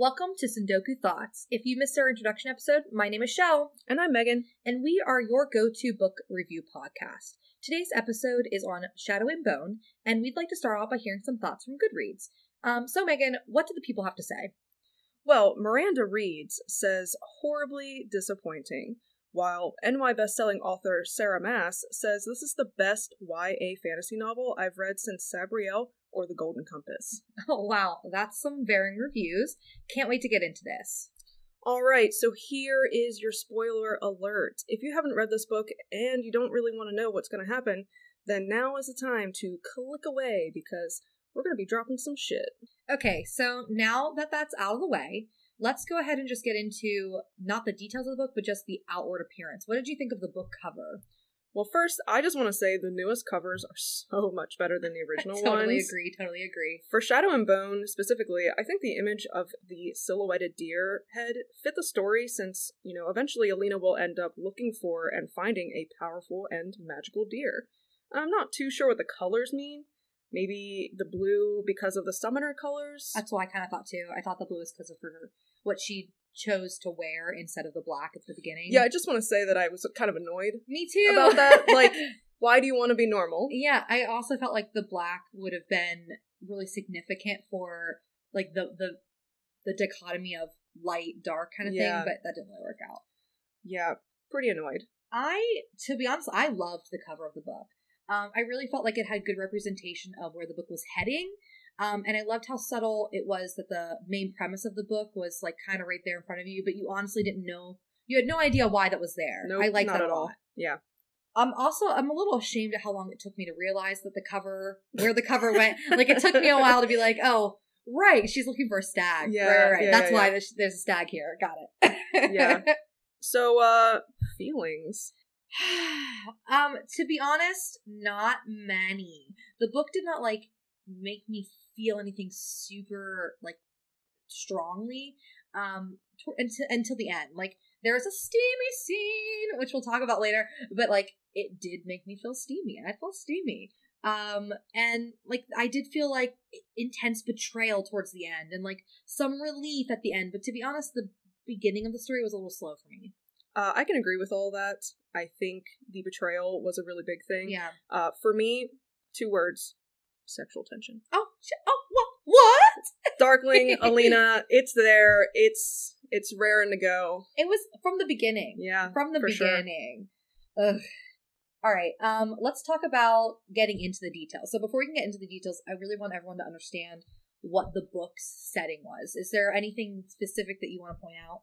Welcome to Tsundoku Thoughts. If you missed our introduction episode, my name is Shell, And I'm Megan. and we are your go to book review podcast. Today's episode is on Shadow and Bone, and we'd like to start off by hearing some thoughts from Goodreads. Um, so, Megan, what do the people have to say? Well, Miranda Reads says horribly disappointing, while NY bestselling author Sarah Maas says this is the best YA fantasy novel I've read since Sabriel or The Golden Compass. Oh, wow, that's some varying reviews. Can't wait to get into this. All right, so here is your spoiler alert. If you haven't read this book and you don't really want to know what's going to happen, then now is the time to click away because we're going to be dropping some shit. Okay, so now that that's out of the way, let's go ahead and just get into not the details of the book, but just the outward appearance. What did you think of the book cover? Well, first, I just want to say the newest covers are so much better than the original I totally ones. agree, totally agree. For Shadow and Bone specifically, I think the image of the silhouetted deer head fit the story since, you know, eventually Alina will end up looking for and finding a powerful and magical deer. I'm not too sure what the colors mean. Maybe the blue because of the summoner colors? That's what I kind of thought too. I thought the blue was because of her what she chose to wear instead of the black at the beginning. Yeah, I just want to say that I was kind of annoyed me too about that. Like, why do you want to be normal? yeah, I also felt like the black would have been really significant for like the the the dichotomy of light dark kind of Yeah. thing, but that didn't really work out. Yeah, pretty annoyed. I, to be honest, I loved the cover of the book. Um, I really felt like it had good representation of where the book was heading. Um, and I loved how subtle it was that the main premise of the book was like kind of right there in front of you, but you honestly didn't know, you had no idea why that was there. Nope, I like that at a all. lot. Yeah. Um, also, I'm a little ashamed at how long it took me to realize that the cover, where the cover went, like it took me a while to be like, oh, right, she's looking for a stag. Yeah, right, right, right. yeah, That's yeah, why there's, there's a stag here. Got it. Yeah. So, uh, feelings. um, to be honest, not many. The book did not like make me feel anything super like strongly um to- until until the end. Like there's a steamy scene, which we'll talk about later, but like it did make me feel steamy. And I felt steamy. Um, and like I did feel like intense betrayal towards the end, and like some relief at the end. But to be honest, the beginning of the story was a little slow for me. Uh, I can agree with all that. I think the betrayal was a really big thing. Yeah. Uh, for me, two words: sexual tension. Oh, sh- oh, what? What? Darkling, Alina, it's there. It's it's rare raring to go. It was from the beginning. Yeah, From the for sure. beginning. Ugh. All right. Um, let's talk about getting into the details. So before we can get into the details, I really want everyone to understand what the book's setting was. Is there anything specific that you want to point out?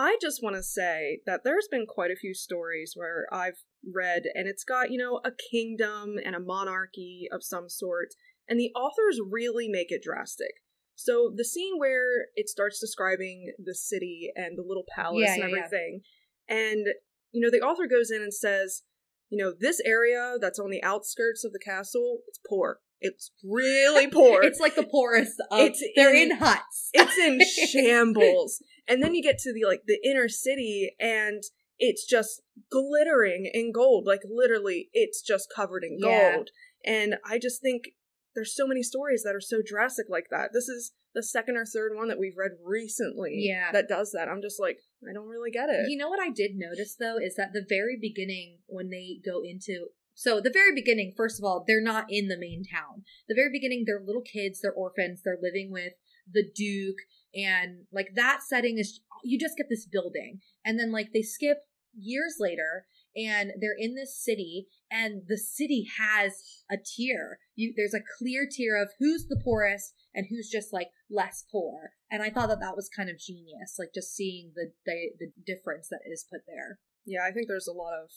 I just want to say that there's been quite a few stories where I've read, and it's got you know a kingdom and a monarchy of some sort, and the authors really make it drastic. So the scene where it starts describing the city and the little palace Yeah, and yeah, yeah. everything, and you know the author goes in and says, you know, this area that's on the outskirts of the castle, it's poor. It's really poor. It's like the poorest. Of, It's they're in- in huts. it's in shambles. And then you get to the like the inner city and it's just glittering in gold. Like literally it's just covered in Yeah. gold. And I just think there's so many stories that are so drastic like that. This is the second or third one that we've read recently Yeah. that does that. I'm just like, I don't really get it. You know what I did notice though is that the very beginning when they go into so the very beginning, first of all, they're not in the main town. The very beginning, they're little kids, they're orphans, they're living with the Duke, and like that setting is you just get this building. And then like they skip years later and they're in this city and the city has a tier. You there's a clear tier of who's the poorest and who's just like less poor. And I thought that that was kind of genius, like just seeing the the, the difference that is put there. yeah, I think there's a lot of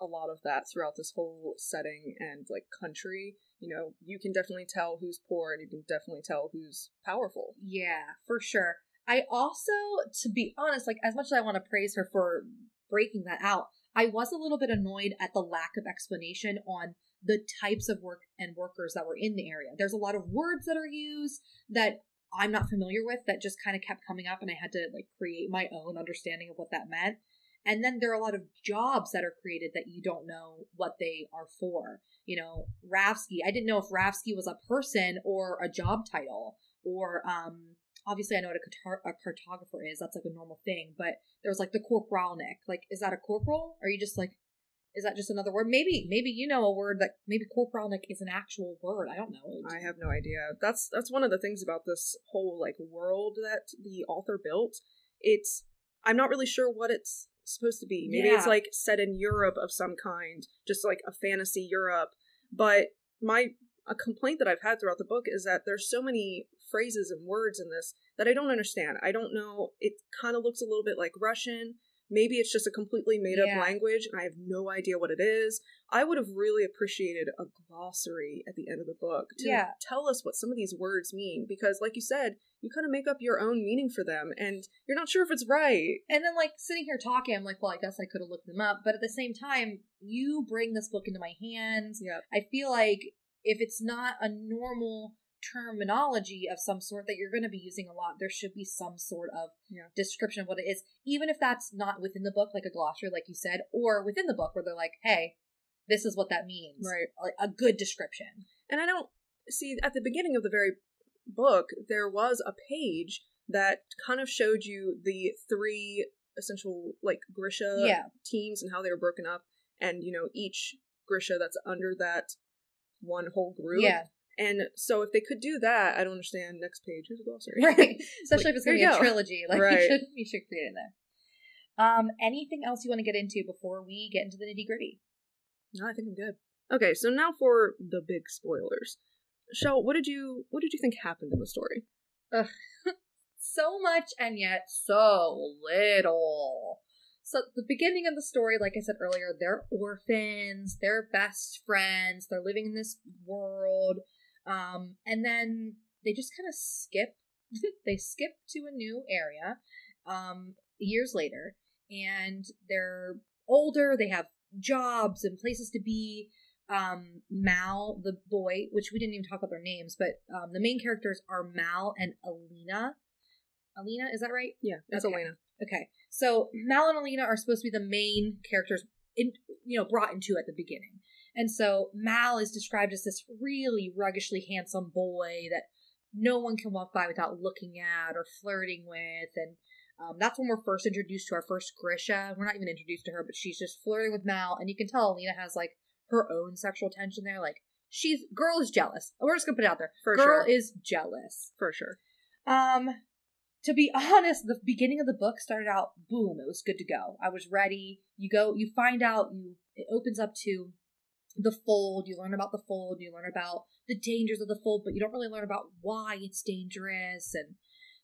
a lot of that throughout this whole setting and like country. You know, you can definitely tell who's poor and you can definitely tell who's powerful. Yeah, for sure. I also, to be honest, like as much as I want to praise her for breaking that out, I was a little bit annoyed at the lack of explanation on the types of work and workers that were in the area. There's a lot of words that are used that I'm not familiar with that just kind of kept coming up and I had to like create my own understanding of what that meant. And then there are a lot of jobs that are created that you don't know what they are for. You know, Ravsky, I didn't know if Ravsky was a person or a job title or um obviously I know what a, cartographer is. That's like a normal thing. But there was like the corporalnik. Like, is that a corporal? Are you just like, is that just another word? Maybe, maybe you know a word that maybe corporalnik is an actual word. I don't know. I have no idea. That's that's one of the things about this whole like world that the author built. It's I'm not really sure what it's supposed to be. Maybe it's like set in Europe of some kind, just like a fantasy Europe. But my a complaint that I've had throughout the book is that there's so many phrases and words in this that I don't understand. I don't know. It kind of looks a little bit like Russian. Maybe it's just a completely made up Yeah. language and I have no idea what it is. I would have really appreciated a glossary at the end of the book to Yeah. tell us what some of these words mean because like you said, you kind of make up your own meaning for them and you're not sure if it's right. And then, like, sitting here talking, I'm like, well, I guess I could have looked them up. But at the same time, you bring this book into my hands. Yep. I feel like if it's not a normal terminology of some sort that you're going to be using a lot, there should be some sort of Yeah. description of what it is, even if that's not within the book, like a glossary, like you said, or within the book where they're like, hey, this is what that means. Right. Like a good description. And I don't see at the beginning of the very book there was a page that kind of showed you the three essential like Grisha Yeah. teams and how they were broken up and you know each Grisha that's under that one whole group. Yeah. And so if they could do that, I don't understand. Next page, here's a glossary. Right. Especially if it's going to be a go. trilogy. Like, Right. you, should, you should create it in there. Um, anything else you want to get into before we get into the nitty gritty? No, I think I'm good. Okay, so now for the big spoilers. Shell, what did you what did you think happened in the story? so much and yet so little. So the beginning of the story, like I said earlier, they're orphans, they're best friends, they're living in this world, um, and then they just kind of skip. they skip to a new area, um, years later, and they're older. They have jobs and places to be. Um, Mal, the boy, which we didn't even talk about their names, but um, the main characters are Mal and Alina. Alina, is that right? Yeah, that's Okay. Elena. Okay, so Mal and Alina are supposed to be the main characters, in you know, brought into at the beginning, and so Mal is described as this really ruggishly handsome boy that no one can walk by without looking at or flirting with, and um, that's when we're first introduced to our first Grisha. We're not even introduced to her, but she's just flirting with Mal, and you can tell Alina has like her own sexual tension there. Like she's girl is jealous. We're just gonna put it out there. For girl sure. is jealous. For sure. Um, to be honest, the beginning of the book started out boom. It was good to go. I was ready. You go, you find out, you it opens up to the fold. You learn about the fold. You learn about the dangers of the fold, but you don't really learn about why it's dangerous. And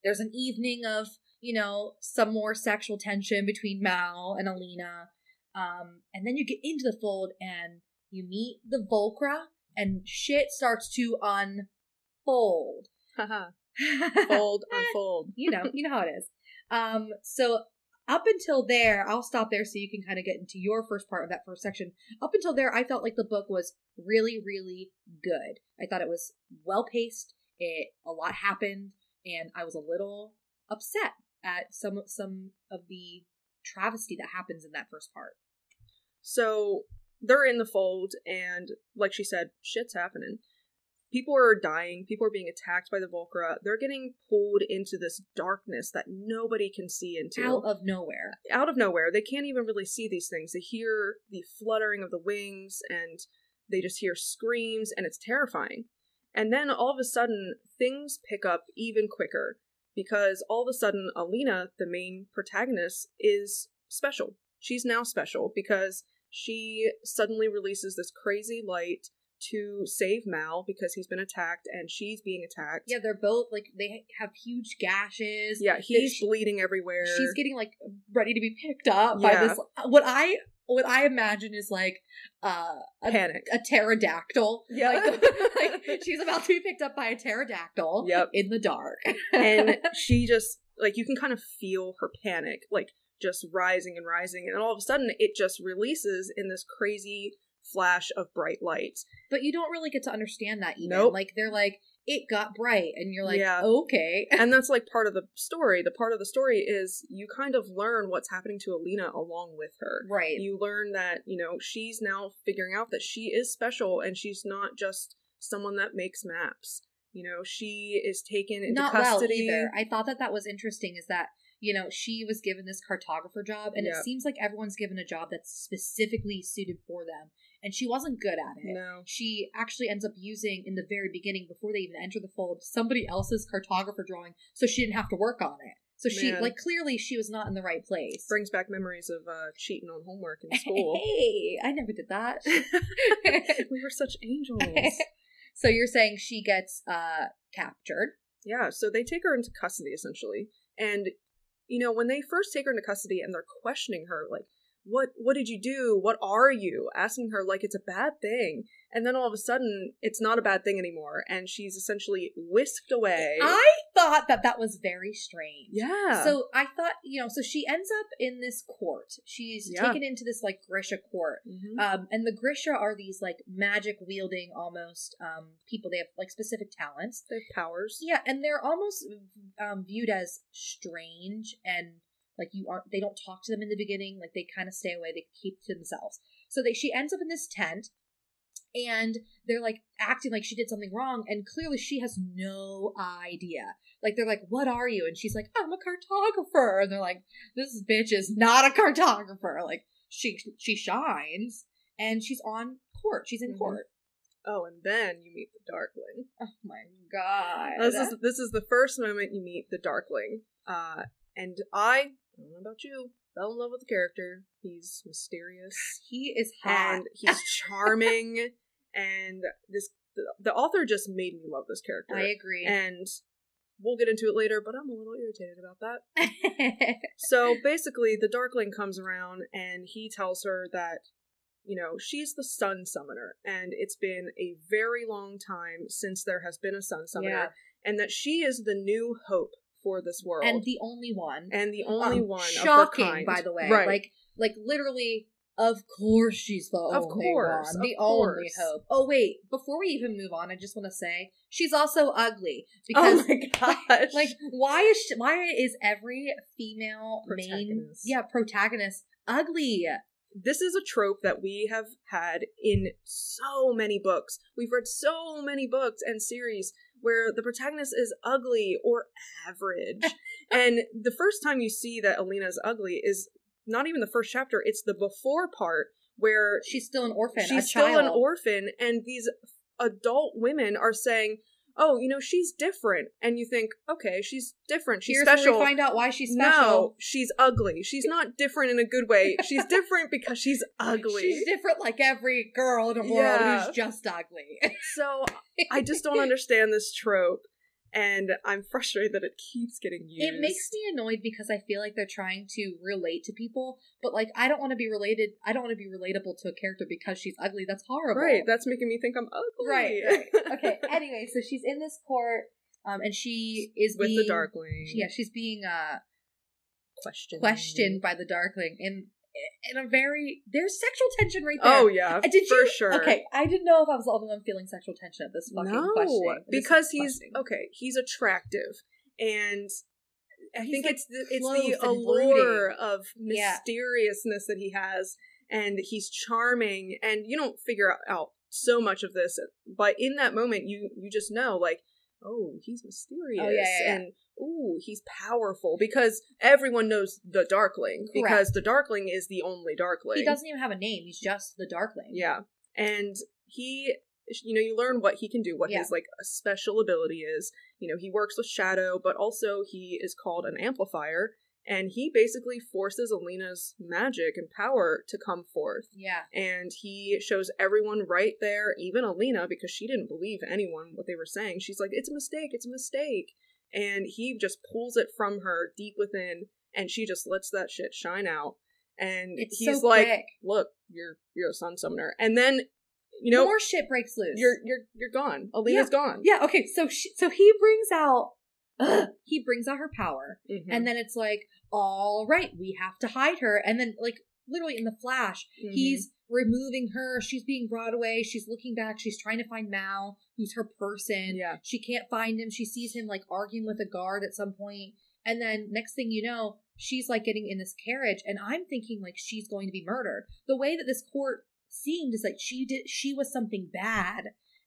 there's an evening of you know some more sexual tension between Mal and Alina. Um, and then you get into the fold and you meet the Volcra, and shit starts to unfold. Haha. Fold, unfold. you know, you know how it is. Um, so up until there, I'll stop there so you can kind of get into your first part of that first section. Up until there, I felt like the book was really, really good. I thought it was well paced. It a lot happened, and I was a little upset at some some of the travesty that happens in that first part. So they're in the fold, and like she said, shit's happening. People are dying. People are being attacked by the Volcra. They're getting pulled into this darkness that nobody can see into. Out of nowhere. out of nowhere. They can't even really see these things. They hear the fluttering of the wings and they just hear screams and it's terrifying. And then all of a sudden, things pick up even quicker because all of a sudden, Alina, the main protagonist, is special. She's now special because she suddenly releases this crazy light to save Mal because he's been attacked and she's being attacked. Yeah, they're both like they have huge gashes. Yeah, he's she- bleeding everywhere. she's getting like ready to be picked up by this what i what i imagine is like uh a, panic. a pterodactyl Yeah. like, like she's about to be picked up by a pterodactyl Yep. in the dark and she just like you can kind of feel her panic like just rising and rising and all of a sudden it just releases in this crazy flash of bright light but you don't really get to understand that even Nope. like they're like it got bright and you're like Yeah. okay and that's like part of the story the part of the story is you kind of learn what's happening to alina along with her right you learn that you know she's now figuring out that she is special and she's not just someone that makes maps You know, she is taken into Not custody. well either. I thought that that was interesting. Is that you know she was given this cartographer job, and Yeah. it seems like everyone's given a job that's specifically suited for them, and she wasn't good at it. No. She actually ends up using in the very beginning, before they even enter the fold, somebody else's cartographer drawing, so she didn't have to work on it. So she Man. like clearly she was not in the right place. Brings back memories of uh, cheating on homework in school. Hey, I never did that. we were such angels. so you're saying she gets uh captured? Yeah, so they take her into custody essentially. And you know, when they first take her into custody and they're questioning her like what what did you do? What are you? Asking her like it's a bad thing. And then all of a sudden it's not a bad thing anymore and she's essentially whisked away. I thought that that was very strange. yeah. So I thought, you know, so she ends up in this court. She's Yeah. taken into this like Grisha court. Mhm. Um, and the Grisha are these like magic wielding almost um people. They have like specific talents. they have powers. Yeah, and they're almost um viewed as strange and like you aren't. They don't talk to them in the beginning. Like they kind of stay away. They keep to themselves. So they she ends up in this tent. And they're like acting like she did something wrong, and clearly she has no idea. Like they're like, "What are you?" And she's like, "I'm a cartographer." And they're like, "This bitch is not a cartographer." Like she she shines, and she's on court. She's in Mhm. court. Oh, and then you meet the Darkling. Oh my god! This is this is the first moment you meet the Darkling. Uh, and I, I don't know about you, fell in love with the character. He's mysterious he is hot. and he's charming, and this the, the author just made me love this character. I agree. And we'll get into it later, but I'm a little irritated about that. So basically, the Darkling comes around and he tells her that, you know, she's the Sun Summoner, and it's been a very long time since there has been a Sun Summoner, Yeah. and that she is the new hope for this world, and the only one. and the only Um, one of Shocking, by the way. right? Like, like literally. Of course, she's the Of only course, one, of the only hope. Oh wait, before we even move on, I just want to say she's also ugly oh because, my gosh! like, why is she, why is every female main yeah protagonist ugly? this is a trope that we have had in so many books. We've read so many books and series where the protagonist is ugly or average. and the first time you see that Alina is ugly is not even the first chapter, it's the before part where She's still an orphan. she's still an orphan and these adult women are saying, "Oh, you know, she's different." And you think, "Okay, she's different. She's Here's special." where we find out why she's special. No, she's ugly. She's not different in a good way. She's different because she's ugly. She's different, like every girl in the world Yeah. who's just ugly. so I just don't understand this trope, and I'm frustrated that it keeps getting used. It makes me annoyed because I feel like they're trying to relate to people, but like I don't want to be related. I don't want to be relatable to a character because she's ugly. That's horrible. right. That's making me think I'm ugly. right. right. Okay. Anyway, so she's in this court, um, and she is with being, the Darkling. Yeah, she's being uh questioned. questioned by the Darkling in in a very there's sexual tension right there. Oh yeah, Uh, Did for you? sure. Okay, I didn't know if I was the only one feeling sexual tension at this fucking no, questioning. This because he's questioning. okay. He's attractive, and I He's, think like, it's the, it's the allure brooding. of Yeah. mysteriousness that he has, and he's charming, and you don't figure out so much of this, but in that moment, you you just know like. Oh, he's mysterious, Oh, yeah, yeah, yeah. and ooh, he's powerful because everyone knows the Darkling because the Darkling is the only Darkling. he doesn't even have a name. He's just the Darkling. Yeah. And he you know, you learn what he can do, what Yeah. his like special ability is. You know, he works with shadow, but also he is called an amplifier and he basically forces Alina's magic and power to come forth. Yeah. And he shows everyone right there, even Alina, because she didn't believe anyone what they were saying. She's like, "It's a mistake. It's a mistake." And he just pulls it from her deep within, and she just lets that shit shine out. And It's he's so like, quick. "Look, you're you're a sun summoner." And then, you know, more shit breaks loose. you're you're you're gone. Alina's gone. yeah. Okay. So she, so he brings out he brings out her power, Mhm. and then it's like, all right, we have to hide her, and then like literally in the flash, Mhm. he's removing her. She's being brought away. She's looking back. She's trying to find Mal, who's her person. Yeah. She can't find him. She sees him like arguing with a guard at some point, and then next thing you know, she's like getting in this carriage, and I'm thinking like she's going to be murdered. The way that this court seemed is like she did she was something bad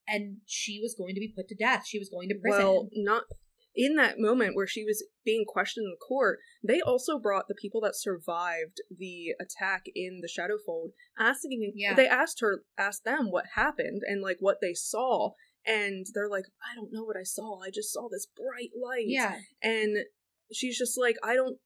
and she was going to be put to death. She was going to prison. Well, not in that moment where she was being questioned in the court, they also brought the people that survived the attack in the Shadowfold, asking Yeah. they asked her asked them what happened and like what they saw. And they're like, I don't know what I saw. I just saw this bright light. yeah, And she's just like, I don't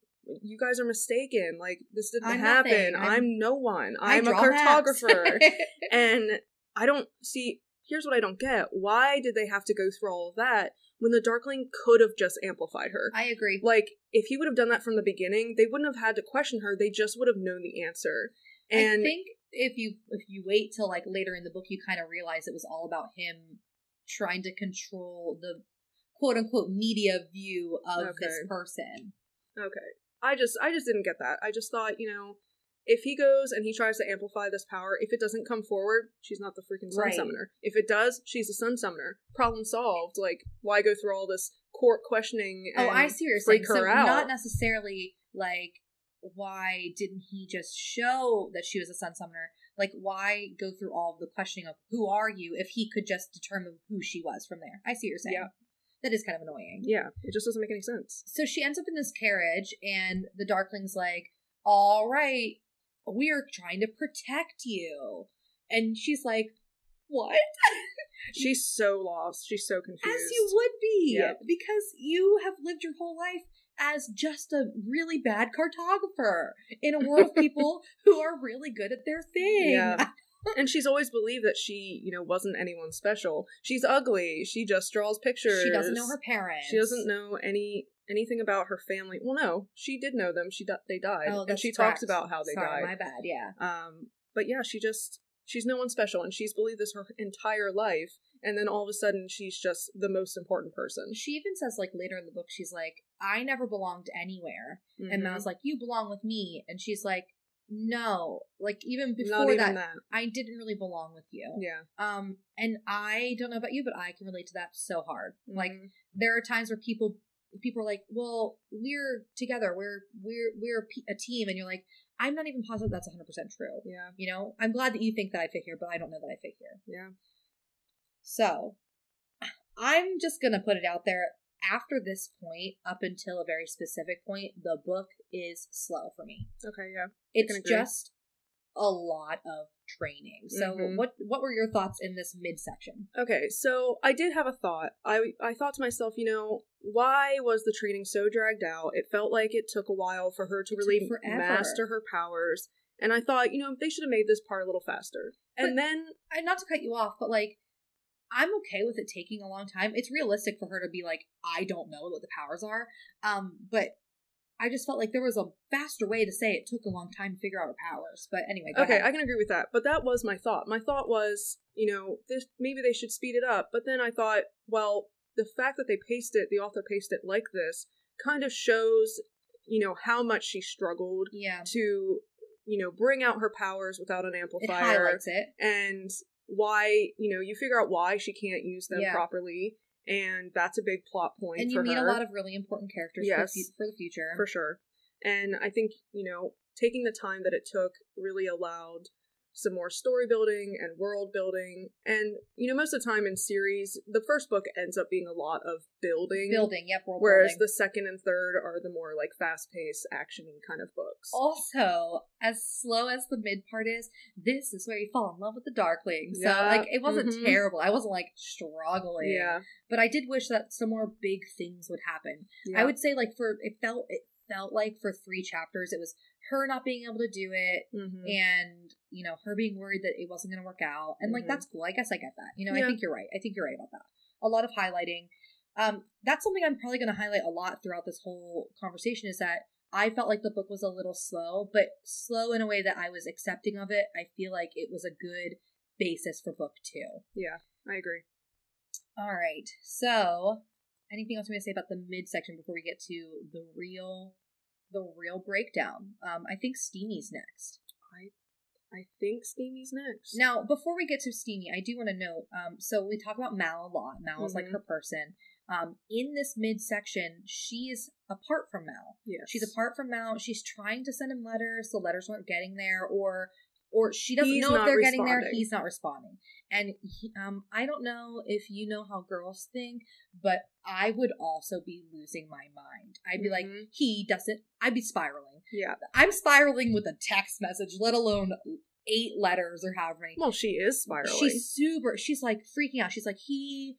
you guys are mistaken. Like this didn't I'm happen. I'm, I'm- no one. I'm a cartographer. and I don't see. Here's what I don't get: Why did they have to go through all of that when the Darkling could have just amplified her? I agree. Like, if he would have done that from the beginning, they wouldn't have had to question her. They just would have known the answer. And I think if you if you wait till like later in the book, you kind of realize it was all about him trying to control the quote unquote media view of this person. okay, I just, I just didn't get that. I just thought, you know. If he goes and he tries to amplify this power, if it doesn't come forward, she's not the freaking sun Right. summoner. If it does, she's a sun summoner. Problem solved. Like, why go through all this court questioning? Oh, I see what you're saying. so out? not necessarily like why didn't he just show that she was a sun summoner? Like why go through all the questioning of who are you if he could just determine who she was from there? I see what you're saying. Yeah. That is kind of annoying. Yeah, it just doesn't make any sense. So she ends up in this carriage and the Darkling's like, All right, we are trying to protect you. And she's like, What? She's so lost. She's so confused. As you would be, Yeah. because you have lived your whole life as just a really bad cartographer in a world of people who are really good at their thing. Yeah. and she's always believed that she, you know, wasn't anyone special. She's ugly. She just draws pictures. She doesn't know her parents. She doesn't know any anything about her family. Well, no, she did know them. She di- they died, Oh, and she correct. talks about how they Sorry, died. my bad. Yeah. Um, but yeah, she just she's no one special, and she's believed this her entire life. And then all of a sudden, she's just the most important person. She even says like later in the book, she's like, "I never belonged anywhere," and Mhm. Mal's like, "You belong with me," and she's like, "No." Like even before even that, that. I didn't really belong with you. Yeah. Um, and I don't know about you, but I can relate to that so hard. Like Mhm. there are times where people people are like, "Well, we're together. We're we're we're a, team," and you're like, "I'm not even positive that's 100 percent true." yeah, You know, I'm glad that you think that I fit here, but I don't know that I fit here. yeah. So, I'm just gonna put it out there. After this point, up until a very specific point, the book is slow for me. Okay, yeah. It's just a lot of training. So, Mhm. what what were your thoughts in this midsection? Okay, so I did have a thought. I I thought to myself, you know, why was the training so dragged out? It felt like it took a while for her to It really master her powers. And I thought, you know, they should have made this part a little faster. And But- then and not to cut you off, but like I'm okay with it taking a long time. It's realistic for her to be like, I don't know what the powers are. Um, but I just felt like there was a faster way to say it took a long time to figure out her powers. But anyway, okay, ahead. I can agree with that. But that was my thought. My thought was, you know, this maybe they should speed it up. But then I thought, well, the fact that they paced it, the author paced it like this, kind of shows, you know, how much she struggled yeah, to, you know, bring out her powers without an amplifier. it highlights it. and why you know you figure out why she can't use them Yeah. properly and that's a big plot point. And you meet her, a lot of really important characters Yes. for the future. for sure and i think you know taking the time that it took really allowed some more story building and world building and you know most of the time in series the first book ends up being a lot of building building, yep, world whereas building. the second and third are the more like fast-paced actiony kind of books also, as slow as the mid part is, this is where you fall in love with the Darkling. So, Yeah, like, it wasn't mhm. terrible. I wasn't like struggling. yeah But I did wish that some more big things would happen. yeah I would say, like, for it felt it felt like for three chapters, it was her not being able to do it, Mhm. and you know her being worried that it wasn't going to work out, and like Mhm. that's cool. I guess I get that. You know, I think you're right. I think you're right about that. A lot of highlighting. Um, that's something I'm probably going to highlight a lot throughout this whole conversation. Is that I felt like the book was a little slow, but slow in a way that I was accepting of it. I feel like it was a good basis for book two. yeah i agree All right. So, anything else you want to say about the midsection before we get to the real, the real breakdown? Um, I think Steamy's next. I think steamy's next Now, before we get to Steamy, I do want to note. Um, so we talk about Mal a lot. Mal is like Mhm. her person. Um, in this midsection, she's apart from Mal. yes She's apart from Mal. She's trying to send him letters. The letters weren't getting there, or or she doesn't He's know if they're getting there. He's not responding. And he, um, I don't know if you know how girls think, but I would also be losing my mind. I'd be like, Mhm. he doesn't. I'd be spiraling. Yeah. I'm spiraling with a text message, let alone eight letters or however many. Well, she is spiraling. She's super. She's like freaking out. She's like, he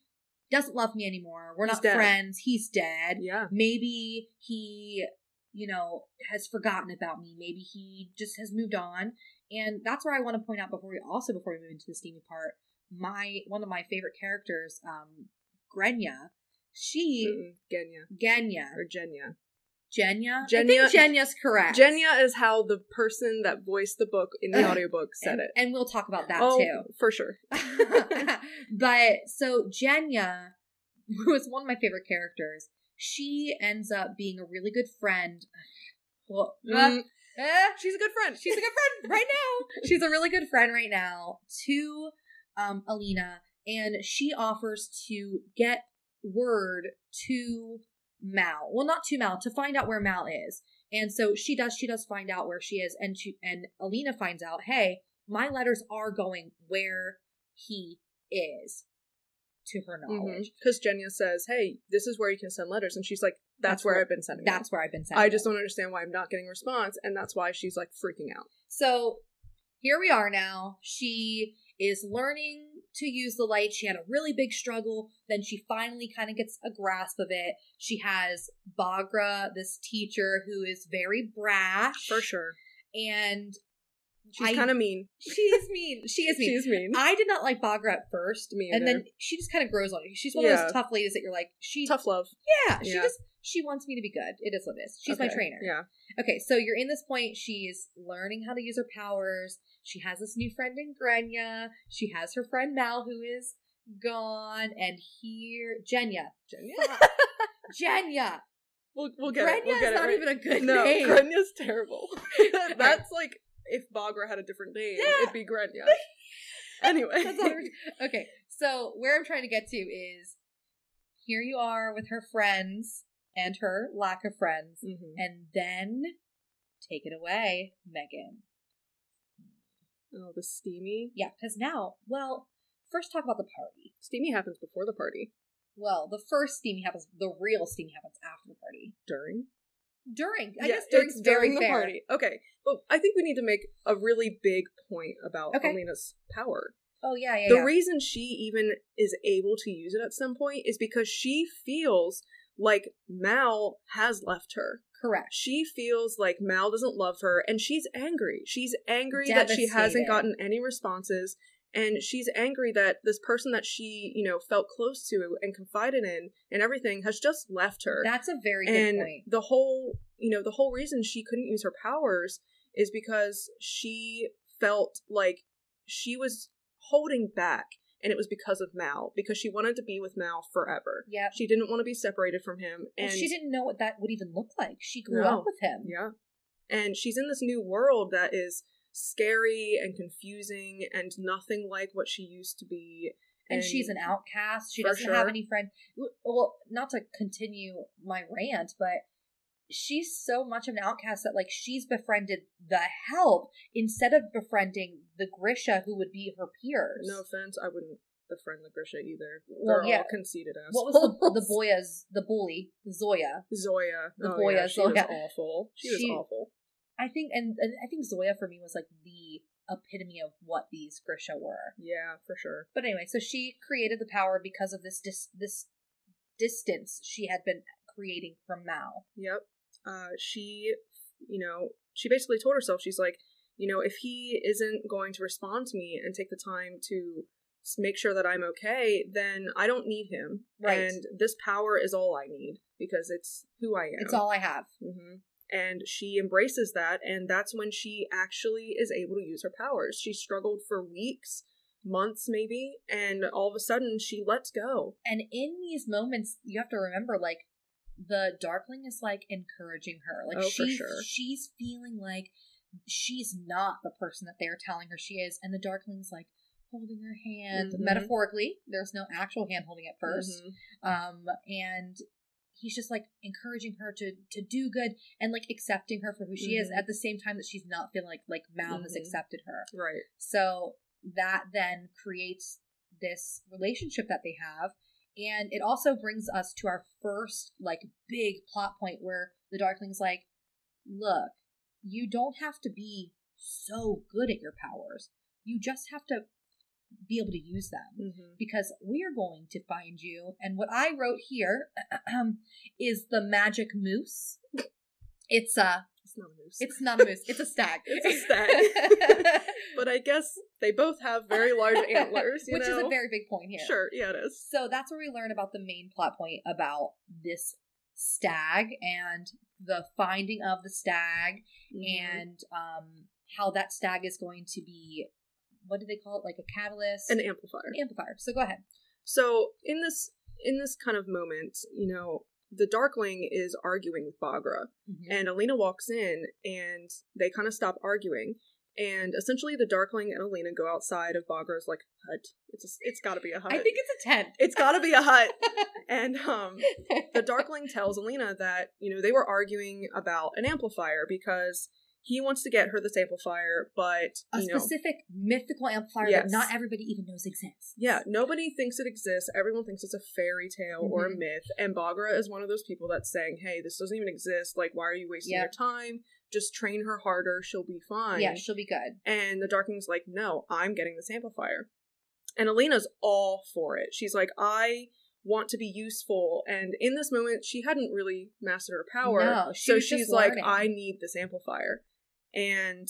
doesn't love me anymore. We're He's not dead. friends. He's dead. yeah. Maybe he, you know, has forgotten about me. Maybe he just has moved on. And that's where I want to point out before we also before we move into the steamy part, my one of my favorite characters, um, Grenya. She Mm-mm. Genya Genya. or Genya. Genya. I Genya- think Genya's correct. Genya is how the person that voiced the book in the audiobook said and, it. And we'll talk about that oh, too. for sure. but so Jenya, who is one of my favorite characters, she ends up being a really good friend. Well, Mm, eh, she's a good friend. she's a good friend right now. She's a really good friend right now to um, Alina, and she offers to get word to Mal. Well, not to Mal, to find out where Mal is. And so she does. She does find out where she is, and she and Alina finds out. Hey, my letters are going where he is, to her mm-hmm. knowledge. Because Jenya says, "Hey, this is where you can send letters," and she's like, "That's, That's where, where- I've been sending." them." That's where I've been sending. I just them. don't understand why I'm not getting a response, and that's why she's like freaking out. So here we are now. She is learning to use the light. She had a really big struggle. Then she finally kind of gets a grasp of it. She has Baghra, this teacher who is very brash. For sure, And she's kind of mean. she is mean. She is mean. She's mean. I did not like Baghra at first. Me and then she just kind of grows on you. She's one of those tough ladies that you're like, she Tough love. Yeah, she just she wants me to be good. It is what it is. She's my trainer. Yeah. Okay, so you're in this point. She's learning how to use her powers. She has this new friend in Grenya. She has her friend Mal, who is gone. And here, Jenya. Genya. Jenya. We'll we'll get Grenya it. We'll get is it. not right. even a good no, name. Grenya's terrible. That's like if Baghra had a different name, Yeah. it'd be Grenya. Anyway. That's all we're- okay, so where I'm trying to get to is here you are with her friends and her lack of friends. Mhm. And then take it away, Megan. Oh, the steamy. Yeah, because now, well, first talk about the party. Steamy happens before the party. Well, the first steamy happens, the real steamy happens after the party. During. During, I Yeah, guess during's it's during the fair. party. Okay, but I think we need to make a really big point about Okay. Alina's power. Oh yeah, yeah, the yeah. reason she even is able to use it at some point is because she feels like Mal has left her. Correct. She feels like Mal doesn't love her and she's angry. She's angry that she hasn't gotten any responses and she's angry that this person that she, you know, felt close to and confided in and everything has just left her. That's a very good and point. the whole, you know, the whole reason she couldn't use her powers is because she felt like she was holding back and it was because of Mal because she wanted to be with Mal forever. Yeah. She didn't want to be separated from him and Well, she didn't know what that would even look like. She grew No. up with him. Yeah. And she's in this new world that is scary and confusing and nothing like what she used to be. And, she's an outcast. She doesn't have any friends. Well, not to continue my rant, but she's so much of an outcast that like she's befriended the help instead of befriending the Grisha who would be her peers. No offense, I wouldn't befriend the Grisha either. Well, They're yeah. all conceited assholes. What was the the boya's the bully Zoya? Zoya. The oh, Boya yeah, she was Zoya. awful. She was awful. I think, and, and I think Zoya for me was like the epitome of what these Grisha were. Yeah, for sure. But anyway, so she created the power because of this dis- this distance she had been creating from Mal. Yep. Uh, she, you know, she basically told herself, she's like, you know, if he isn't going to respond to me and take the time to make sure that I'm okay, then I don't need him. Right. And this power is all I need because it's who I am. It's all I have. hmm And she embraces that, and that's when she actually is able to use her powers. She struggled for weeks, months maybe, and all of a sudden she lets go. And in these moments, you have to remember, like, the Darkling is like encouraging her. Like Oh, for she's sure. she's feeling like she's not the person that they're telling her she is, and the Darkling's like holding her hand Mhm. metaphorically. There's no actual hand holding at 1st Mhm. Um, and he's just like encouraging her to to do good and like accepting her for who she is Mhm. at the same time that she's not feeling like like Mal has Mhm. accepted her. Right. So that then creates this relationship that they have. And it also brings us to our first like big plot point where the Darkling's like, look, you don't have to be so good at your powers. You just have to be able to use them Mm-hmm. because we are going to find you. And what I wrote here is the magic moose. It's a It's not a moose. it's not a moose, it's a stag. It's a stag. but I guess they both have very large antlers, you Which is know? a very big point here. Sure, yeah, it is. So that's where we learn about the main plot point about this stag and the finding of the stag Mhm. and um how that stag is going to be what do they call it? Like a catalyst? an amplifier. An amplifier. So go ahead. So in this in this kind of moment, you know, the Darkling is arguing with Baghra, and Alina walks in, and they kind of stop arguing, and essentially the Darkling and Alina go outside of Baghra's like hut. It's a, it's got to be a hut. I think it's a tent. it's got to be a hut. And um, the Darkling tells Alina that you know they were arguing about an amplifier because he wants to get her this amplifier, but a you know, specific mythical amplifier Yes. that not everybody even knows exists. Yeah, nobody thinks it exists. Everyone thinks it's a fairy tale or a Mhm. myth. And Baghra is one of those people that's saying, hey, this doesn't even exist. Like, why are you wasting Yep. your time? Just train her harder. She'll be fine. Yeah, she'll be good. and the Darkling's like, no, I'm getting this amplifier. And Alina's all for it. She's like, I want to be useful. And in this moment, she hadn't really mastered her power. No, she so she's like, learning. I need this amplifier. And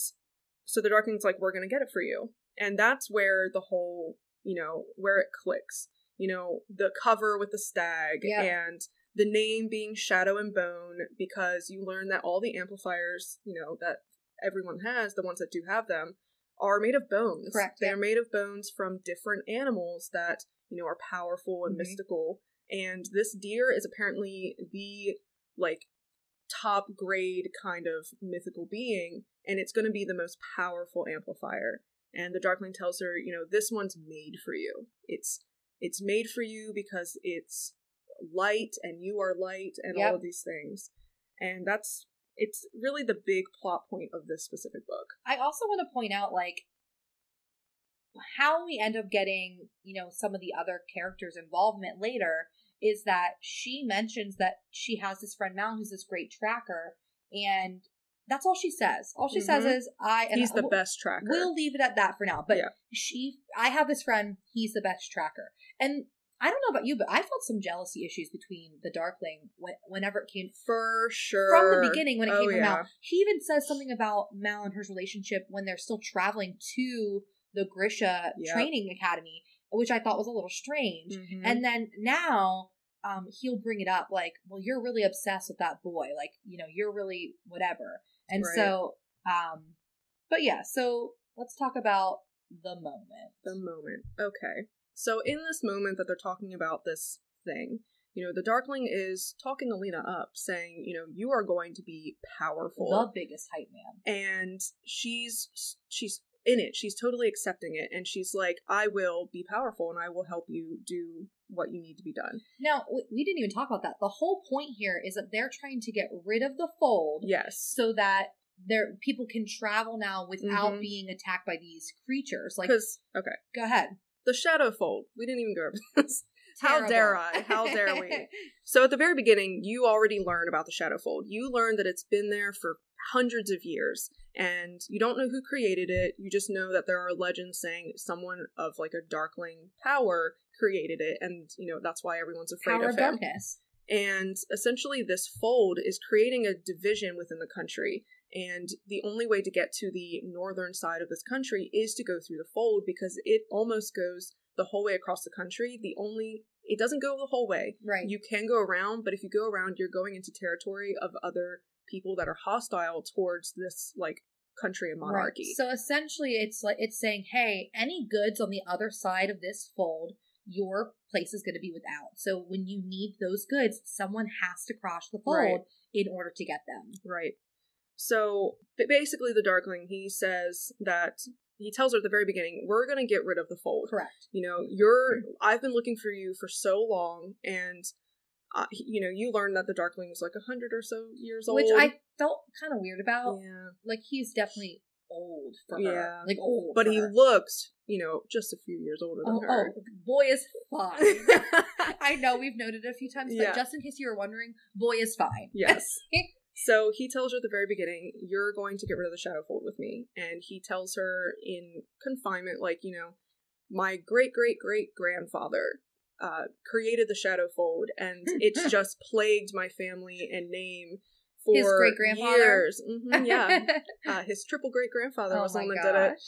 so the Darkling's like, we're going to get it for you. And that's where the whole, you know, where it clicks. You know, the cover with the stag Yeah. and the name being Shadow and Bone because you learn that all the amplifiers, you know, that everyone has, the ones that do have them, are made of bones. Correct, They yeah. made of bones from different animals that, you know, are powerful and Mhm. mystical. And this deer is apparently the like top grade kind of mythical being, and it's going to be the most powerful amplifier. And the Darkling tells her, you know, this one's made for you. It's it's made for you because it's light and you are light and all of these things. And that's it's really the big plot point of this specific book. I also want to point out like how we end up getting, you know, some of the other characters' involvement later is that she mentions that she has this friend Mal who's this great tracker, and that's all she says. All she says Mhm. is, "I." And He's the we'll- best tracker. We'll leave it at that for now. But Yeah. she, I have this friend. He's the best tracker, and I don't know about you, but I felt some jealousy issues between the Darkling when, whenever it came for sure from the beginning when it Oh, came from yeah. Mal. He even says something about Mal and her relationship when they're still traveling to the Grisha Yep. training academy, which I thought was a little strange. Mhm. And then now um, he'll bring it up like, well, you're really obsessed with that boy. Like, you know, you're really whatever. And Right. so, um, but yeah, so let's talk about the moment. the moment. Okay. So in this moment that they're talking about this thing, you know, the Darkling is talking Alina up, saying, you know, you are going to be powerful. The biggest hype man. and she's she's in it. She's totally accepting it and she's like, I will be powerful and I will help you do what you need to be done. Now, we, didn't even talk about that. The whole point here is that they're trying to get rid of the fold Yes. so that there people can travel now without Mhm. being attacked by these creatures. Like, Because okay. go ahead. The Shadow Fold. We didn't even go over this. How dare I? How dare we? So at the very beginning, you already learn about the shadow fold. You learn that it's been there for hundreds of years, and you don't know who created it. You just know that there are legends saying someone of like a Darkling power created it, and you know that's why everyone's afraid Power of of him. darkness. And essentially, this fold is creating a division within the country. And the only way to get to the northern side of this country is to go through the fold because it almost goes the whole way across the country. The only, it doesn't go the whole way. Right. You can go around, but if you go around, you're going into territory of other people that are hostile towards this, like, country and monarchy. Right. So essentially, it's like it's saying, hey, any goods on the other side of this fold, your place is going to be without. So when you need those goods, someone has to cross the fold Right. in order to get them. Right. So basically, the Darkling he says that he tells her at the very beginning, "We're gonna get rid of the fold. Correct. You know, you're. I've been looking for you for so long, and uh, you know, you learn that the Darkling was like a hundred or so years old. Which I felt kind of weird about. yeah, Like he's definitely old for Yeah. Like old. but he her. looks, you know, just a few years older than Oh, her. oh, boy is fine. I know we've noted it a few times, but Yeah. just in case you were wondering, boy is fine. yes. So he tells her at the very beginning, "You're going to get rid of the Shadowfold with me," and he tells her in confinement, like you know, my great great great grandfather uh, created the Shadowfold, and it's just plagued my family and name for His great-grandfather? years. Mhm, yeah, uh, his triple great grandfather oh was the one that did it,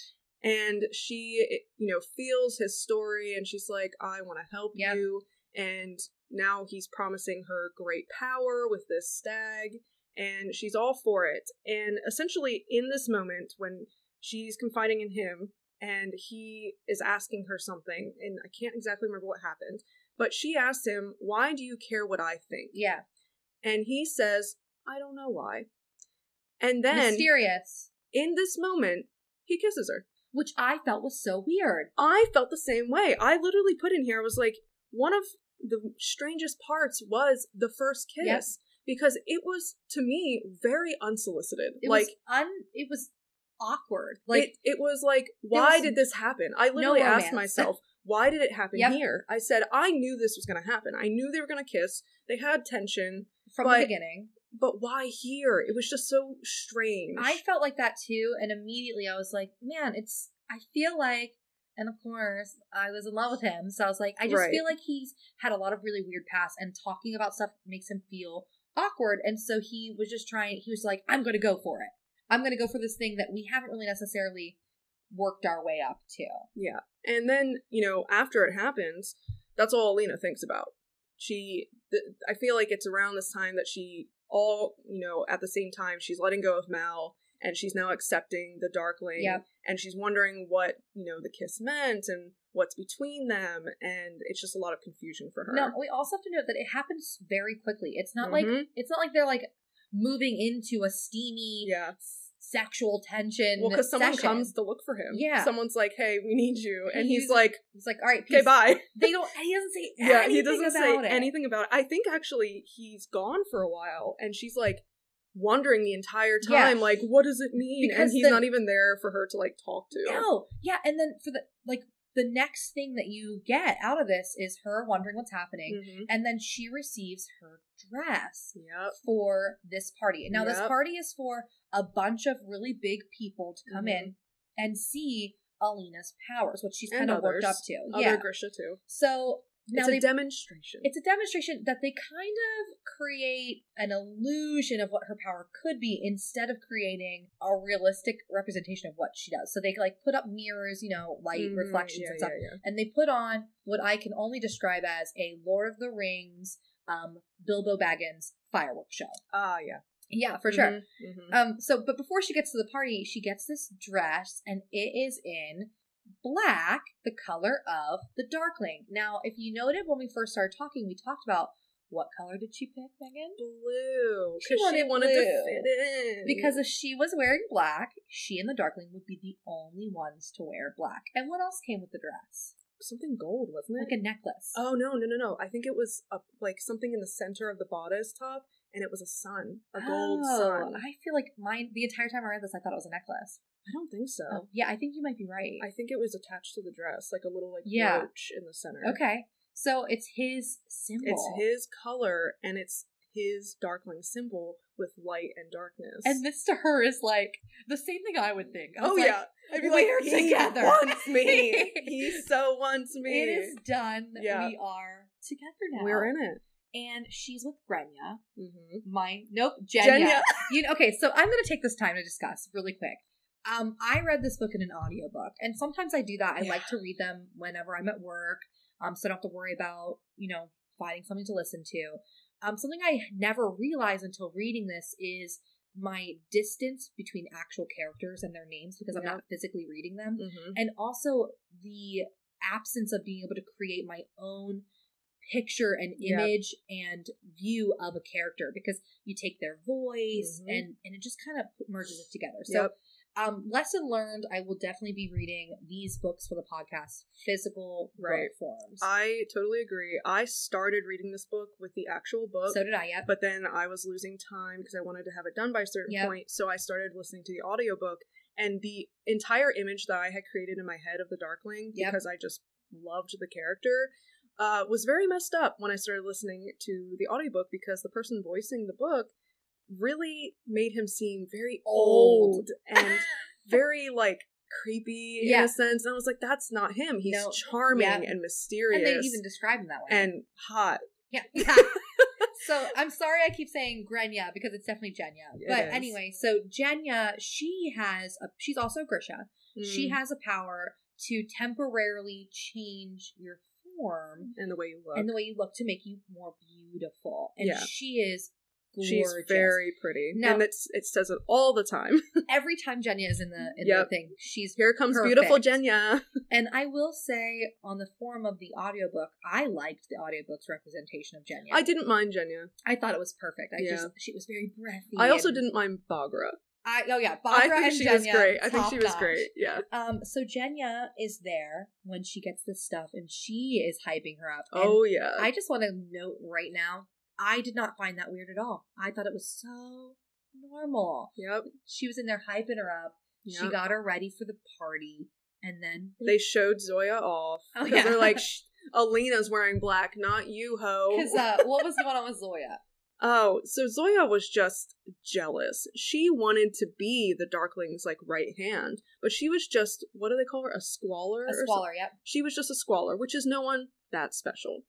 and she, you know, feels his story, and she's like, "I want to help Yep. you," and now he's promising her great power with this stag and she's all for it. And essentially, in this moment, when she's confiding in him and he is asking her something, and I can't exactly remember what happened, but she asks him, Why do you care what I think? Yeah. And he says, I don't know why. And then, Mysterious. in this moment, he kisses her. Which I felt was so weird. I felt the same way. I literally put in here, I was like, one of the strangest parts was the first kiss. Yep. Because it was, to me, very unsolicited. It like, was un it was awkward. Like it, it was like, why was did this happen? I literally asked myself, why did it happen Yep. here? I said, I knew this was going to happen. I knew they were going to kiss. They had tension, from but- the beginning. but why here? It was just so strange. I felt like that too, and immediately I was like, man, it's I feel like and of course I was in love with him. So I was like, I just Right. feel like he's had a lot of really weird past and talking about stuff makes him feel awkward. And so he was just trying he was like, I'm gonna go for it. I'm gonna go for this thing that we haven't really necessarily worked our way up to. Yeah. And then, you know, after it happens, that's all Alina thinks about. She, th- I feel like it's around this time that she, all, you know, at the same time, she's letting go of Mal and she's now accepting the Darkling. Yep. And she's wondering what, you know, the kiss meant and what's between them. And it's just a lot of confusion for her. No, we also have to note that it happens very quickly. It's not like Mhm. it's not like they're like moving into a steamy Yeah. sexual tension. Well, because someone session. comes to look for him. Yeah. Someone's like, hey, we need you. And he's He's- like, He's like, all right, okay, bye. They don't. He doesn't say Yeah, anything he doesn't say about it. anything about it. I think actually he's gone for a while, and she's like wondering the entire Yeah. time, like, what does it mean? Because and he's the- not even there for her to like talk to. No, yeah, and then for the like the next thing that you get out of this is her wondering what's happening, hmm and then she receives her dress Yep. for this party. Now this party is for a bunch of really big people to come Mhm. in and see Alina's powers, which she's kind of worked up to. Other yeah. Grisha too. So now it's a they demonstration. it's a demonstration that they kind of create an illusion of what her power could be instead of creating a realistic representation of what she does. So they like put up mirrors, you know, light Mhm, reflections yeah, and stuff, yeah, yeah. and they put on what I can only describe as a Lord of the Rings, um, Bilbo Baggins fireworks show. Ah, yeah. Yeah, for sure. Mhm, mhm. Um, so but before she gets to the party, she gets this dress, and it is in black, the color of the Darkling. Now, if you noted when we first started talking, we talked about what color did she pick, Megan? Blue. She 'cause she wanted wanted to fit in. Because if she was wearing black, she and the Darkling would be the only ones to wear black. And what else came with the dress? something gold, wasn't it? Like a necklace. Oh no, no, no, no! I think it was a, like something in the center of the bodice top, and it was a sun, a gold Oh, sun. I feel like mine the entire time I read this, I thought it was a necklace. I don't think so. Oh, yeah, I think you might be right. I think it was attached to the dress, like a little like Yeah. brooch in the center. okay, so it's his symbol. It's his color and it's his darkling symbol with light and darkness. And this to her is like the same thing I would think. I oh like, yeah, I'd be we're like, he together. wants me. he so wants me. It is done. Yeah. We are together now. We're in it. And she's with Grenya. Mm-hmm. My nope, Genya. Genya. You know, okay, so I'm gonna take this time to discuss really quick. Um, I read this book in an audiobook, and sometimes I do that. I Yeah. like to read them whenever I'm at work, um, so I don't have to worry about, you know, finding something to listen to. Um, something I never realized until reading this is my distance between actual characters and their names because I'm not physically reading them Mm-hmm. and also the absence of being able to create my own picture and Yep. image and view of a character because you take their voice Mhm. and and it just kind of merges it together. So Yep. Um lesson learned, I will definitely be reading these books for the podcast, physical Right. forms. I totally agree. I started reading this book with the actual book. so did I, yep. but then I was losing time because I wanted to have it done by a certain Yep. point. So I started listening to the audiobook and the entire image that I had created in my head of the Darkling Yep. because I just loved the character uh, was very messed up when I started listening to the audiobook because the person voicing the book really made him seem very Old. old and very like creepy in a sense. And I was like, that's not him. He's No. charming Yeah. and mysterious and they even describe him that way. and hot. Yeah. yeah. so I'm sorry I keep saying Grenya because it's definitely Genya. It But is. anyway, so Genya, she has a she's also Grisha. She Mm. has a power to temporarily change your form and the way you look. and the way you look to make you more beautiful. And Yeah. she is gorgeous. She's very pretty, Now- and it's it says it all the time. Every time Genya is in the in Yep. the thing, she's Here comes beautiful Perfect. Genya. and I will say on the form of the audiobook, I liked the audiobook's representation of Genya. I didn't mind Genya. I thought it was perfect. I Yeah. just she was very breathy. I also and- didn't mind Baghra. I oh yeah, I think and she Genya, was great. I think she was notch. great. Yeah. Um, so Genya is there when she gets this stuff, and she is hyping her up. And Oh yeah. I just want to note right now, I did not find that weird at all. I thought it was so normal. yep. She was in there hyping her up. She got her ready for the party, and then They showed Zoya off Oh, yeah. they're like, "Alina's wearing black, not you, ho." because uh, what was going on with Zoya? Oh, so Zoya was just jealous. She wanted to be the Darkling's like right hand, but she was just what do they call her? A squaller. A squaller, yep. She was just a squaller, which is no one that special.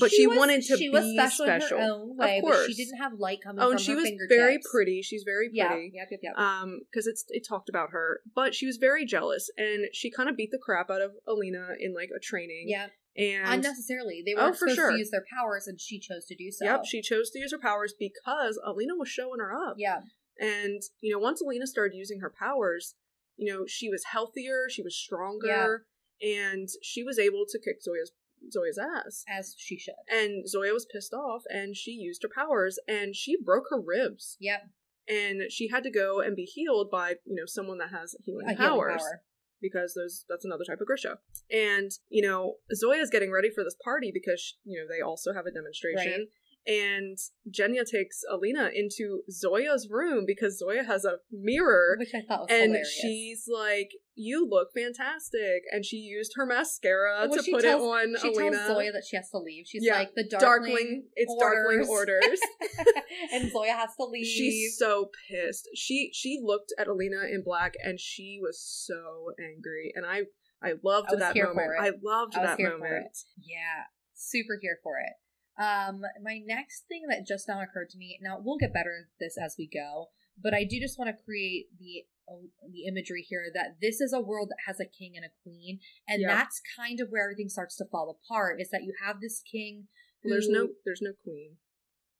But she was- wanted to she be was special, special. in her own way. Of course. she didn't have light coming Oh, from and she was fingertips. very pretty. She's very Yeah, pretty. yep, yep, yep. Um, because it's it talked about her, but she was very jealous, and she kind of beat the crap out of Alina in like a training. yeah, and unnecessarily. They Oh, weren't for supposed sure. to use their powers, and she chose to do so. yep, she chose to use her powers because Alina was showing her up. yeah, And, you know, once Alina started using her powers, you know, she was healthier, she was stronger, and she was able to kick Zoya's Zoya's ass. as she should. And Zoya was pissed off and she used her powers and she broke her ribs. Yep, And she had to go and be healed by, you know, someone that has healing, a healing powers. power. Because those that's another type of Grisha. And, you know, Zoya's getting ready for this party because, you know, they also have a demonstration. And Genya takes Alina into Zoya's room because Zoya has a mirror which I thought was and hilarious. she's like, "You look fantastic," and she used her mascara Well, to put tells- it on she Alina. tells Zoya that she has to leave. She's Yeah, like the Darkling, darkling, it's orders. Darkling orders. and Zoya has to leave. She's so pissed. She she looked at Alina in black and she was so angry, and I I loved I that moment. I loved I that moment. Yeah, super here for it. Um, my next thing that just now occurred to me. Now we'll get better at this as we go, but I do just want to create the uh, the imagery here that this is a world that has a king and a queen, and Yeah. that's kind of where everything starts to fall apart. Is that you have this king. Who, There's no there's no queen,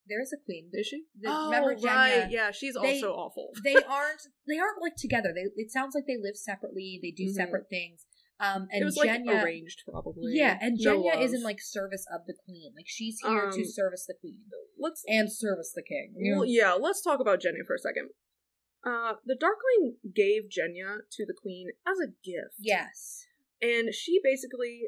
there is a queen. is she? The- oh remember right, yeah, she's They- also awful. they aren't they aren't like together. They it sounds like they live separately. They do Mhm. separate things. Um, and it was like Genya, arranged, probably. yeah, and No Genya is in like service of the queen. Like she's here to Um, service the queen let's and service the king. you know? Well, yeah, let's talk about Genya for a second. Uh, the Darkling gave Genya to the Queen as a gift. Yes. And she basically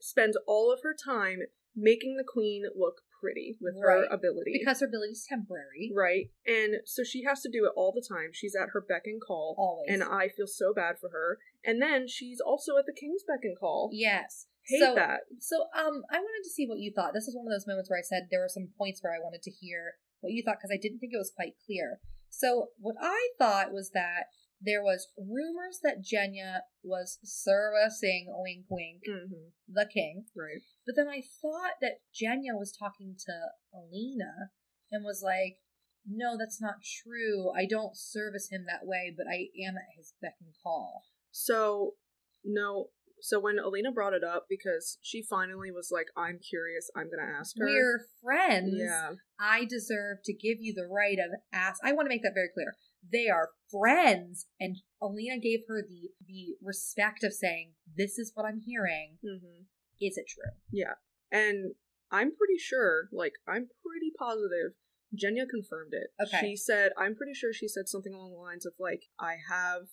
spends all of her time making the Queen look pretty with her ability. Because her ability is temporary. right? And so she has to do it all the time. She's at her beck and call. Always. And I feel so bad for her. And then she's also at the King's beck and call. Yes. Hate so, that. So, um, I wanted to see what you thought. This is one of those moments where I said there were some points where I wanted to hear what you thought because I didn't think it was quite clear. So, what I thought was that there was rumors that Genya was servicing wink wink hmm the king, Right. but then I thought that Genya was talking to Alina and was like, "No, that's not true. I don't service him that way, but I am at his beck and call." So, no. So when Alina brought it up, because she finally was like, I'm curious, I'm going to ask her. We're friends. Yeah. I deserve to give you the right of ask. I want to make that very clear. They are friends, and Alina gave her the the respect of saying, "This is what I'm hearing. hmm Is it true?" Yeah, and I'm pretty sure, like, I'm pretty positive. Genya confirmed it. Okay. She said, I'm pretty sure she said something along the lines of, like, I have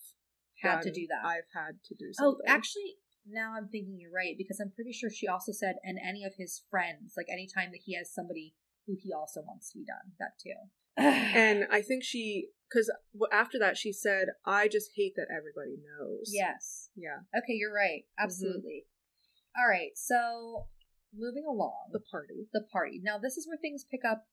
Had to do that. I've had to do something. Oh, actually, now I'm thinking you're right because I'm pretty sure she also said, and any of his friends, like anytime that he has somebody who he also wants to be done, that too. And I think she, because after that, she said, I just hate that everybody knows. yes. Yeah. Okay, you're right. Mm-hmm. Absolutely. All right, so moving along, The party. the party. Now, this is where things pick up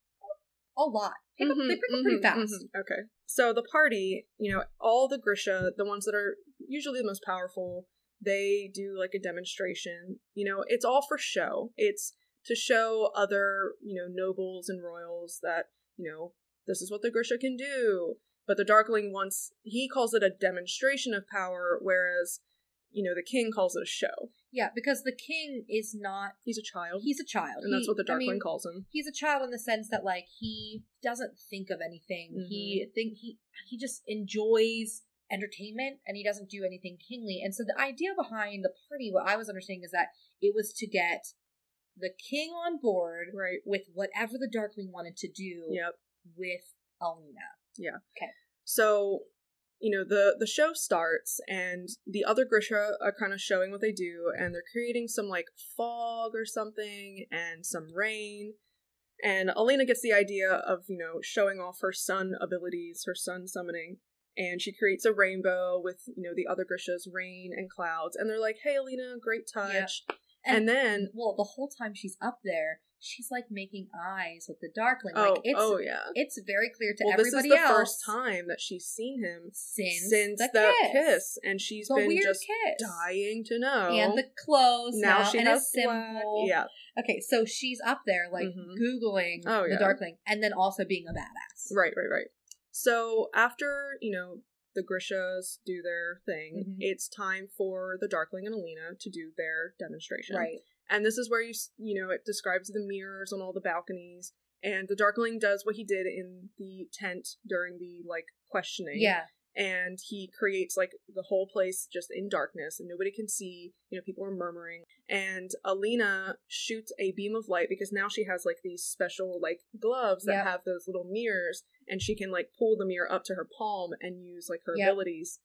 a lot. Pick up, Mhm, they pick up pretty fast. mhm. Okay. So the party, you know, all the Grisha, the ones that are usually the most powerful, they do like a demonstration. You know, it's all for show. It's to show other, you know, nobles and royals that, you know, this is what the Grisha can do. But the Darkling wants, he calls it a demonstration of power, whereas, you know, the king calls it a show. Yeah, because the king is not. He's a child. He's a child, and that's what the I Darkling mean, calls him. he's a child in the sense that like he doesn't think of anything. He Mm-hmm. think he he just enjoys entertainment and he doesn't do anything kingly. And so the idea behind the party, what I was understanding is that it was to get the king on board Right. with whatever the Darkling wanted to do Yep. With Alina. Yeah. Okay. So, you know, the the show starts and the other Grisha are kind of showing what they do and they're creating some like fog or something and some rain. And Alina gets the idea of, you know, showing off her sun abilities, her sun summoning, and she creates a rainbow with, you know, the other Grisha's rain and clouds. And they're like, "Hey, Alina, great touch." And, then well, the whole time she's up there, she's like making eyes with the Darkling. oh, like it's oh yeah. it's very clear to well, this is everybody the else first time that she's seen him since, since the, the, kiss. kiss. and she's the been just kiss. dying to know. and the clothes now, now, she and has a symbol. black. Yeah, Okay, so she's up there like Mhm. googling Oh, the. Darkling, and then also being a badass. right, right, right. So after you know the Grishas do their thing, Mhm. it's time for the Darkling and Alina to do their demonstration. Right. and this is where you you know it describes the mirrors on all the balconies, and the Darkling does what he did in the tent during the like questioning. Yeah. And he creates like the whole place just in darkness and nobody can see you know people are murmuring and alina shoots a beam of light because now she has like these special like gloves that Yep. have those little mirrors and she can like pull the mirror up to her palm and use like her Yep. abilities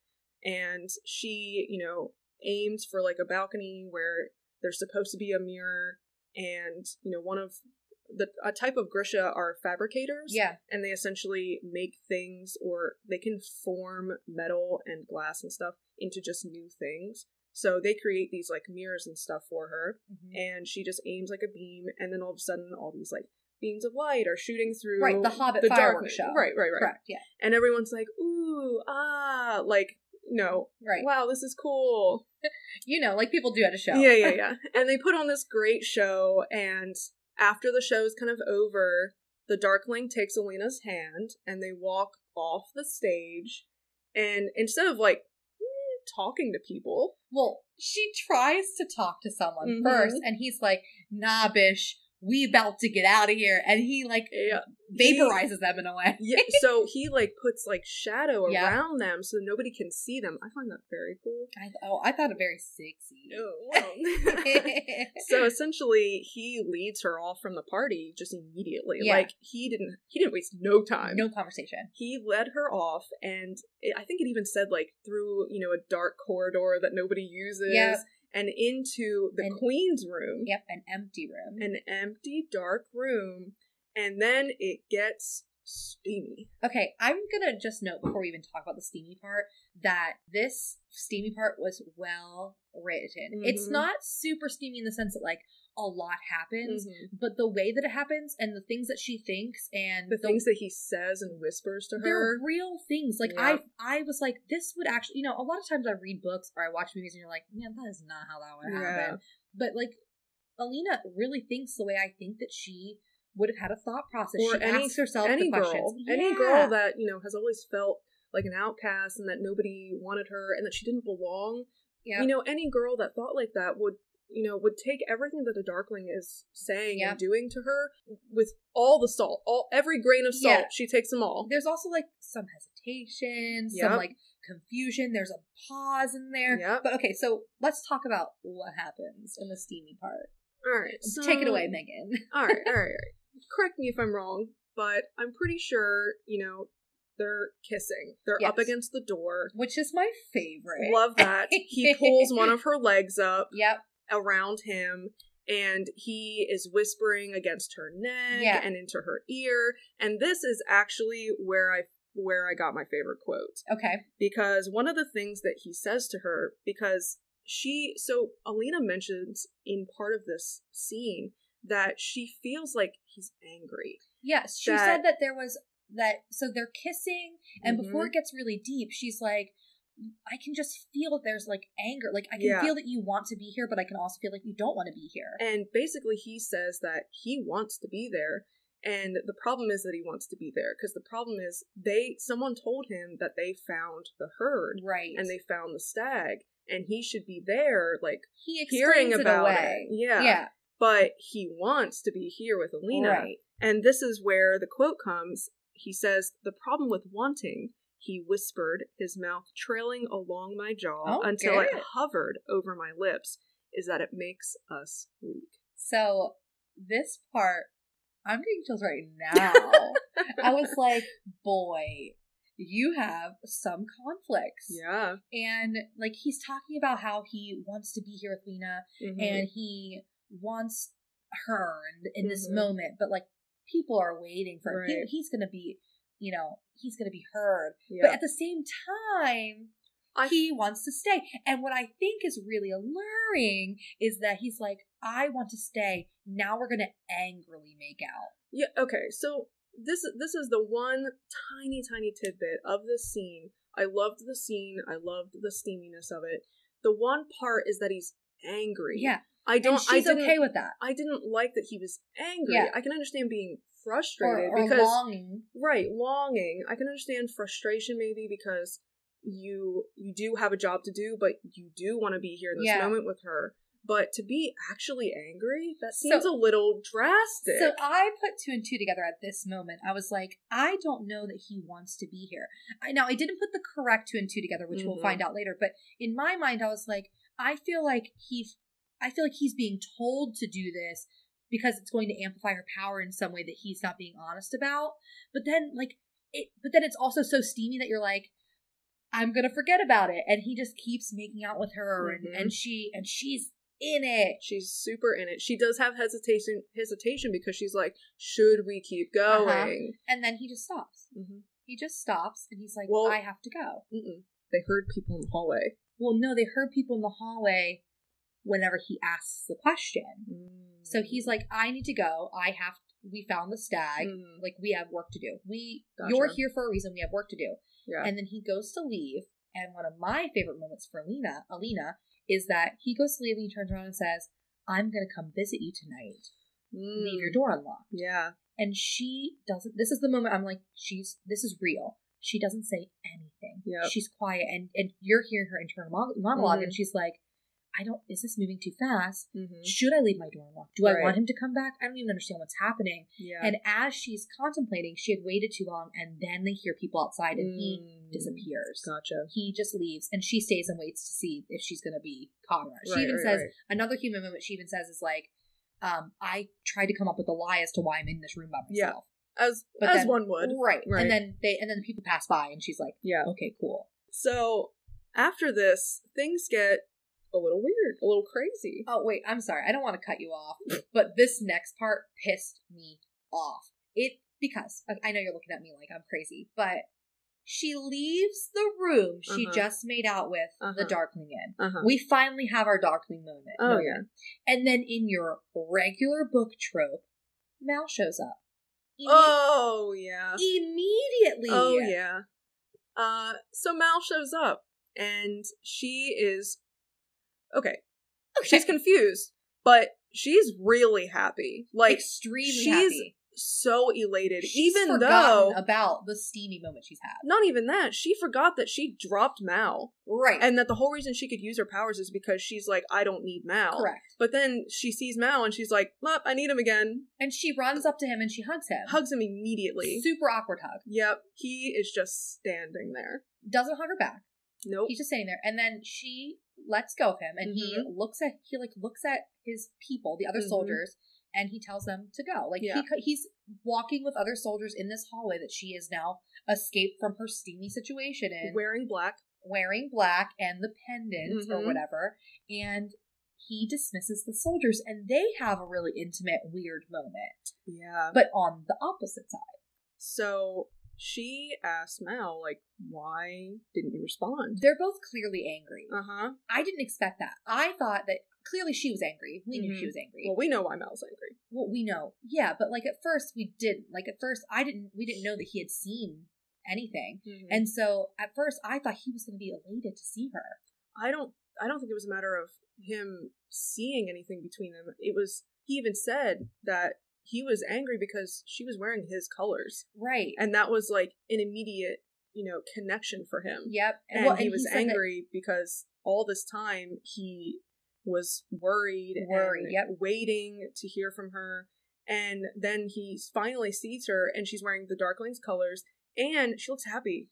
and she you know aims for like a balcony where there's supposed to be a mirror and you know one of the a type of grisha are fabricators Yeah. and they essentially make things or they can form metal and glass and stuff into just new things. So they create these like mirrors and stuff for her, Mhm. and she just aims like a beam, and then all of a sudden, all these like beams of light are shooting through Right, the Hobbit the fireworks show. Right, right, right. Correct. Yeah. And everyone's like, "Ooh, ah!" Like, no, Right. wow, this is cool. You know, like people do at a show. Yeah, yeah, yeah. and they put on this great show, and after the show is kind of over, the Darkling takes Alina's hand and they walk off the stage. And instead of like talking to people, Well, she tries to talk to someone Mhm. first, and he's like, "Nah, bish, we about to get out of here," and he like yeah, vaporizes them in a way. yeah. So he like puts like shadow Yeah. around them so nobody can see them. I find that very cool. I, oh, I thought it very sexy. so essentially, he leads her off from the party just immediately. Yeah. Like he didn't, he didn't waste no time. no conversation. he led her off and it, i think it even said like through you know a dark corridor that nobody uses Yep. and into the And- queen's room Yep, an empty room. an empty dark room and then it gets steamy Okay, I'm gonna just note before we even talk about the steamy part that this steamy part was well written. It's Mhm. not super steamy in the sense that like a lot happens, Mhm. but the way that it happens and the things that she thinks and the things that he says and whispers to her, they're real things. Like Yep. I, I was like, this would actually, you know, a lot of times I read books or I watch movies and you're like, man, that is not how that would happen. But like, Alina really thinks the way I think that she would have had a thought process. or she any asks herself any girl questions. any girl that you know has always felt like an outcast and that nobody wanted her and that she didn't belong Yep. you know any girl that thought like that would you know would take everything that the darkling is saying Yep. and doing to her with all the salt all every grain of salt Yeah. she takes them all there's also like some hesitation, Yep. some like confusion. There's a pause in there. Yep. But okay, so let's talk about what happens in the steamy part. All right. So, Take it away, Megan. All right, all right, all right. Correct me if I'm wrong, but I'm pretty sure, you know, they're kissing. They're up against the door. Which is my favorite. Love that. He pulls one of her legs up Yep. around him and he is whispering against her neck Yeah. and into her ear. And this is actually where I where I got my favorite quote. Okay. because one of the things that he says to her because she so alina mentions in part of this scene that she feels like he's angry Yes, she That- said that there was that. So they're kissing, and Mhm. before it gets really deep, she's like, "I can just feel that there's like anger. Like I can Yeah. feel that you want to be here, but I can also feel like you don't want to be here." and basically he says that he wants to be there and the problem is that he wants to be there because the problem is they someone told him that they found the herd right. and they found the stag and he should be there like he hearing it about away. it. Yeah. Yeah. But he wants to be here with alina Right. And this is where the quote comes. He says, The problem with wanting, he whispered, his mouth trailing along my jaw Oh, until it hovered over my lips, is that it makes us weak. So this part, I'm getting chills right now. I was like, boy, you have some conflicts. Yeah. And like he's talking about how he wants to be here with Lena Mhm. and he wants her in, in this Mhm. moment, but like people are waiting for him. He- he's gonna be, you know, he's gonna be heard. yeah. But at the same time, I- he wants to stay. And what I think is really alluring is that he's like, I want to stay. Now we're gonna angrily make out. Yeah, okay. So this this is the one tiny tiny tidbit of this scene. I loved the scene. I loved the steaminess of it. The one part is that he's angry. Yeah. I don't And she's I okay with that. I didn't like that he was angry. Yeah. I can understand being frustrated or because longing. right longing i can understand frustration maybe because you you do have a job to do but you do want to be here in this Yeah. moment with her but to be actually angry that So- seems a little drastic So I put two and two together at this moment. I was like, I don't know that he wants to be here. I now I didn't put the correct two and two together, which we'll Mhm. find out later. But in my mind, I was like, I feel like he, I feel like he's being told to do this because it's going to amplify her power in some way that he's not being honest about. But then, like it, but then it's also so steamy that you're like. I'm gonna forget about it, and he just keeps making out with her, Mhm. and, and she and she's in it. she's super in it she does have hesitation hesitation because she's like should we keep going Uh-huh. And then he just stops. Mhm. He just stops and he's like, Well- I have to go. Mm-mm. they heard people in the hallway Well, no, they heard people in the hallway whenever he asks the question. So he's like, I need to go. I have, we found the stag. Mhm. Like, we have work to do. We, Gotcha. you're here for a reason. We have work to do. yeah And then he goes to leave. And one of my favorite moments for Alina, Alina, is that he goes to leave and he turns around and says, I'm going to come visit you tonight. Leave your Mm. door unlocked. yeah And she doesn't, this is the moment I'm like, she's, this is real. She doesn't say anything. Yep. She's quiet and, and you're hearing her internal monologue Mhm. and she's like, I don't, is this moving too fast? Mhm. Should I leave my door unlocked? Do I want him to come back? I don't even understand what's happening. yeah And as she's contemplating, she had waited too long and then they hear people outside and he Mm. disappears. gotcha He just leaves and she stays and waits to see if she's going to be caught or not. She even right, says, right. another human moment she even says is like, um, I tried to come up with a lie as to why I'm in this room by myself. Yeah. as But as then- one would Right. Right. And then they and then people pass by and she's like, yeah okay, cool. So after this, things get a little weird, a little crazy. Oh wait, I'm sorry. I don't want to cut you off, but this next part pissed me off. It because I I know you're looking at me like I'm crazy, but she leaves the room she Uh-huh. just made out with the Uh-huh. Darkling in. Uh huh. We finally have our Darkling moment. Oh, moment. yeah. And then in your regular book trope, Mal shows up. Imme- Oh yeah. Immediately. Oh yeah. Uh, so Mal shows up, and she is okay. Okay. She's confused, but she's really happy. Like extremely she's happy. so elated, She's even though about the steamy moment she's had. not even that she forgot that she dropped Mal, Right. and that the whole reason she could use her powers is because she's like, I don't need Mal. Correct. But then she sees Mal, and she's like, "Well, I need him again." And she runs up to him and she hugs him. Hugs him immediately. Super awkward hug. Yep, he is just standing there. Doesn't hug her back. Nope. He's just sitting there, and then she lets go of him, and he Mhm. looks at he like looks at his people, the other Mhm. soldiers, and he tells them to go. Like Yeah. he he's walking with other soldiers in this hallway that she has now escaped from her steamy situation in, Wearing black. wearing black and the pendant or Mhm. whatever, and he dismisses the soldiers, and they have a really intimate, weird moment, Yeah. but on the opposite side. So she asked Mal, like, why didn't you respond? They're both clearly angry. Uh huh. I didn't expect that. I thought that clearly she was angry. We knew she Mhm. was angry. Well, we know why Mal's angry. Well, we know. Yeah, but like at first we didn't. Like at first I didn't we didn't know that he had seen anything. And And so at first I thought he was going to be elated to see her. I don't I don't think it was a matter of him seeing anything between them. It was he even said that he was angry because she was wearing his colors. Right. And that was like an immediate, you know, connection for him. yep. And well, he was said that- angry because all this time he was worried Worried, and yep. waiting to hear from her. And then he finally sees her and she's wearing the Darkling's colors and she looks happy.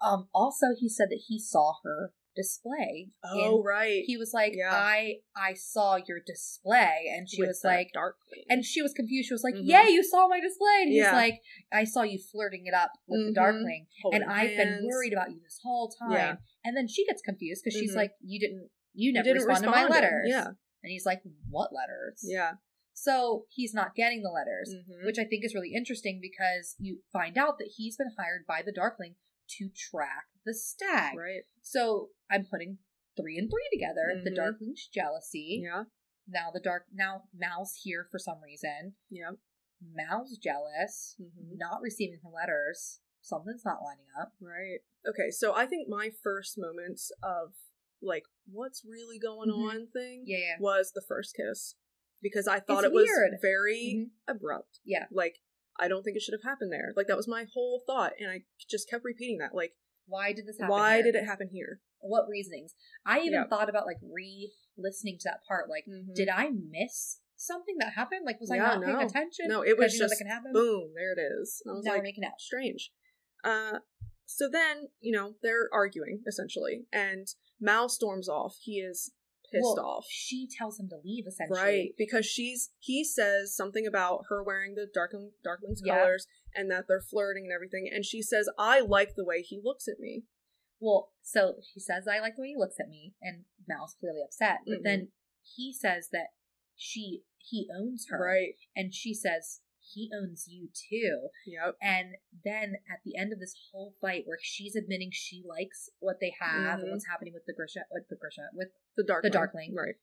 um also he said that he saw her display. Oh in- right. He was like, Yeah. "I I saw your display." And she With was like Darkling. and she was confused. She was like, Mhm. "Yeah, you saw my display." And he's Yeah. like, "I saw you flirting it up with Mhm. the Darkling." Holding and I've been worried about you this whole time. Yeah. And then she gets confused because she's Mhm. like, "You didn't, you You never didn't respond to my letters." Yeah. And he's like, "What letters?" Yeah. So he's not getting the letters, Mhm. which I think is really interesting because you find out that he's been hired by the Darkling to track the stag. Right. So I'm putting three and three together. The Mhm. Darkling's jealousy. Yeah. Now the dark. Now Mal's here for some reason. Yeah. Mal's jealous, Mhm. not receiving her letters. Something's not lining up. Right. Okay, so I think my first moments of like what's really going Mhm. on thing Yeah, yeah. was the first kiss because I thought It's it was weird. very Mhm. abrupt. Yeah. Like I don't think it should have happened there. Like that was my whole thought and I just kept repeating that. Like Why did this happen? why here? did it happen here? What reasonings? I even Yeah. thought about like re-listening to that part. Like, Mhm. did I miss something that happened? Like, was I Yeah, not paying attention? No, it was know that just can happen. boom, there it is. And I was now like making out. strange. Uh so then, you know, they're arguing essentially and Mal storms off. He is pissed Well, off. She tells him to leave. Essentially, Right, because she's he says something about her wearing the darkling darkling's Yeah. colors and that they're flirting and everything, and she says, "I like the way he looks at me." Well, so she says, I like the way he looks at me, and Mal's clearly upset. But Mhm. then he says that she he owns her. Right. And she says, he owns you too. Yep. And then at the end of this whole fight where she's admitting she likes what they have Mhm. and what's happening with the Grisha with the Grisha with The darkling. darkling. Right.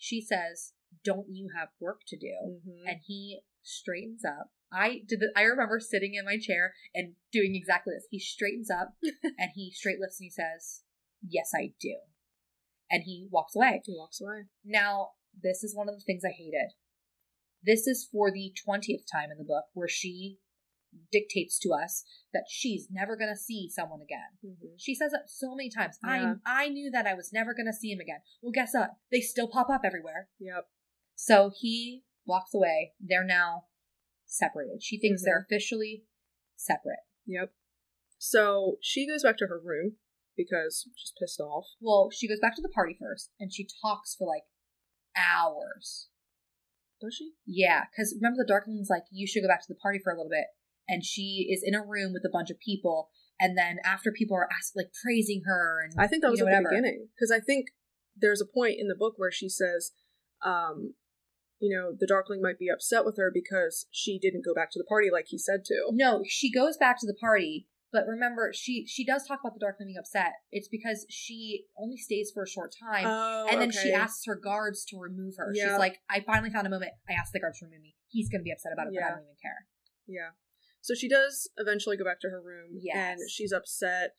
she says, Don't you have work to do? Mhm. And he straightens up. I did the, I remember sitting in my chair and doing exactly this. He straightens up and he straight lifts and he says, Yes, I do. And he walks away. He walks away. Now, this is one of the things I hated. This is for the 20th time in the book where she dictates to us that she's never going to see someone again. Mhm. She says it so many times. Yeah. I I knew that I was never going to see him again. Well, guess what? They still pop up everywhere. Yep. So he walks away. They're now separated. She thinks Mhm. they're officially separate. Yep. So she goes back to her room because she's pissed off. Well, she goes back to the party first and she talks for like hours. Does she? Yeah, because remember the Darkling's like, you should go back to the party for a little bit. And she is in a room with a bunch of people. And then after people are asked, like praising her and I think that you was know, at the beginning because I think there's a point in the book where she says, um, you know, the Darkling might be upset with her because she didn't go back to the party like he said to. No, she goes back to the party, but remember, she she does talk about the Darkling being upset. It's because she only stays for a short time, Oh, and then she asks her guards to remove her. Yeah. She's like, "I finally found a moment. I asked the guards to remove me. He's gonna be upset about it, but I don't even care." Yeah. So she does eventually go back to her room, Yes. and she's upset.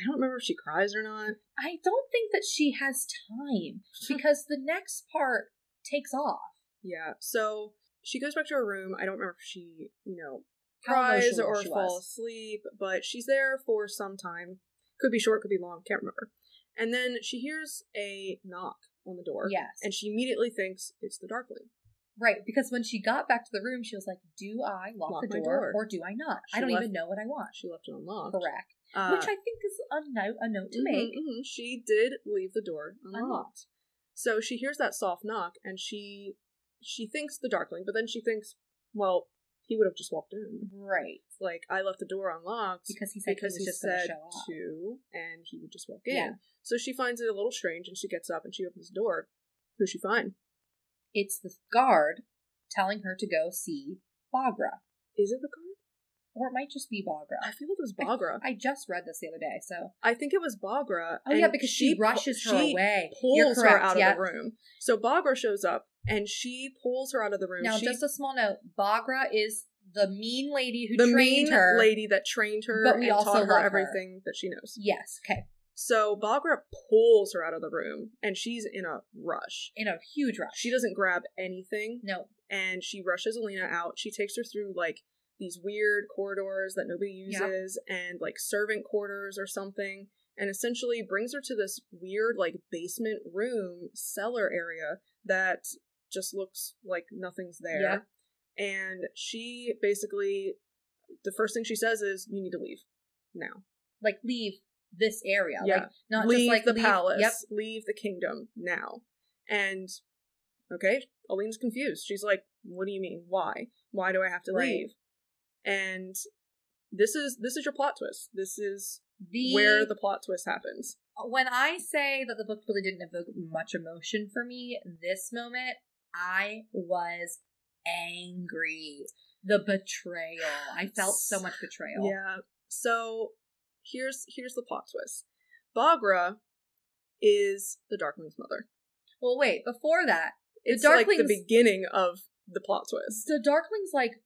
I don't remember if she cries or not. I don't think that she has time because the next part takes off. Yeah. So she goes back to her room. I don't remember if she, you know, cries or fall was. asleep, but she's there for some time. Could be short, could be long, can't remember. And then she hears a knock on the door. Yes. And she immediately thinks it's the Darkling. Right, because when she got back to the room, she was like, "Do I lock, Lock the door, door. or do I not? She I don't left- even know what I want." She left it unlocked. Correct. Uh, Which I think is a note a note to mhm, make. mhm. She did leave the door unlocked. Unlocked. So she hears that soft knock and she she thinks the darkling, but then she thinks, well, he would have just walked in. Right. Like I left the door unlocked Because he said because he he, was just gonna said show up. to, and he would just walk in. Yeah. So she finds it a little strange, and she gets up and she opens the door. Who's she find? It's the guard telling her to go see Baghra. Is it the guard? Or it might just be Baghra. I feel like it was Baghra. I just read this the other day, so I think it was Baghra. Oh yeah, because she, pu- rushes her she away. Pulls her out yeah. of the room. So Baghra shows up and she pulls her out of the room. Now, she, just a small note: Baghra is the mean lady who the trained mean her. lady that trained her But we and also taught her love her. everything that she knows. Yes. Okay. So Baghra pulls her out of the room and she's in a rush. In a huge rush. She doesn't grab anything No. and she rushes Alina out. She takes her through like these weird corridors that nobody Yeah. uses and like servant quarters or something and essentially brings her to this weird like basement room cellar area that just looks like nothing's there. Yeah. And she basically the first thing she says is you need to leave now. Like leave this area. Yeah. Like not leave just like the leave, palace, Yep. leave the kingdom now. And okay, Alina's confused. She's like, "What do you mean? Why? Why do I have to Right. leave?" And this is this is your plot twist. This is The where the plot twist happens. when I say that the book really didn't evoke much emotion for me, this moment I was angry. The betrayal. I felt so much betrayal. Yeah. So here's here's the plot twist. Baghra is the Darkling's mother. Well, wait. Before that, It's the like the beginning of the plot twist. the Darkling's like,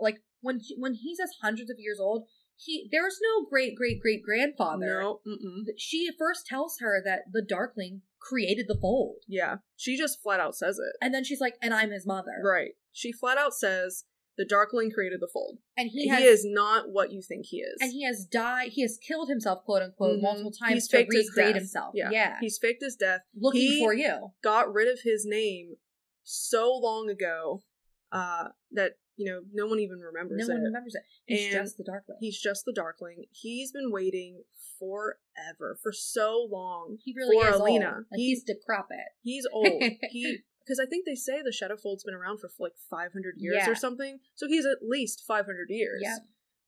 like when when he says hundreds of years old, he there's no great great great grandfather. No, mm-mm. She first tells her that the Darkling created the fold, Yeah, she just flat out says it. and then she's like, "And I'm his mother." Right. She flat out says the Darkling created the fold. And he He, is not what you think he is. and he has died. He has killed himself, quote unquote, Mhm. multiple times He's to recreate himself. Yeah. Yeah, He's faked his death. looking he- for you. Got rid of his name so long ago uh, that you know no one even remembers No it. one remembers it. He's And just the Darkling. He's just the Darkling. He's been waiting forever, for so long. He really for is Alina. old. Like, He- he's decrepit. He's old. he because I think they say the Shadowfold's been around for like 500 years Yeah. or something. So he's at least 500 years. Yeah.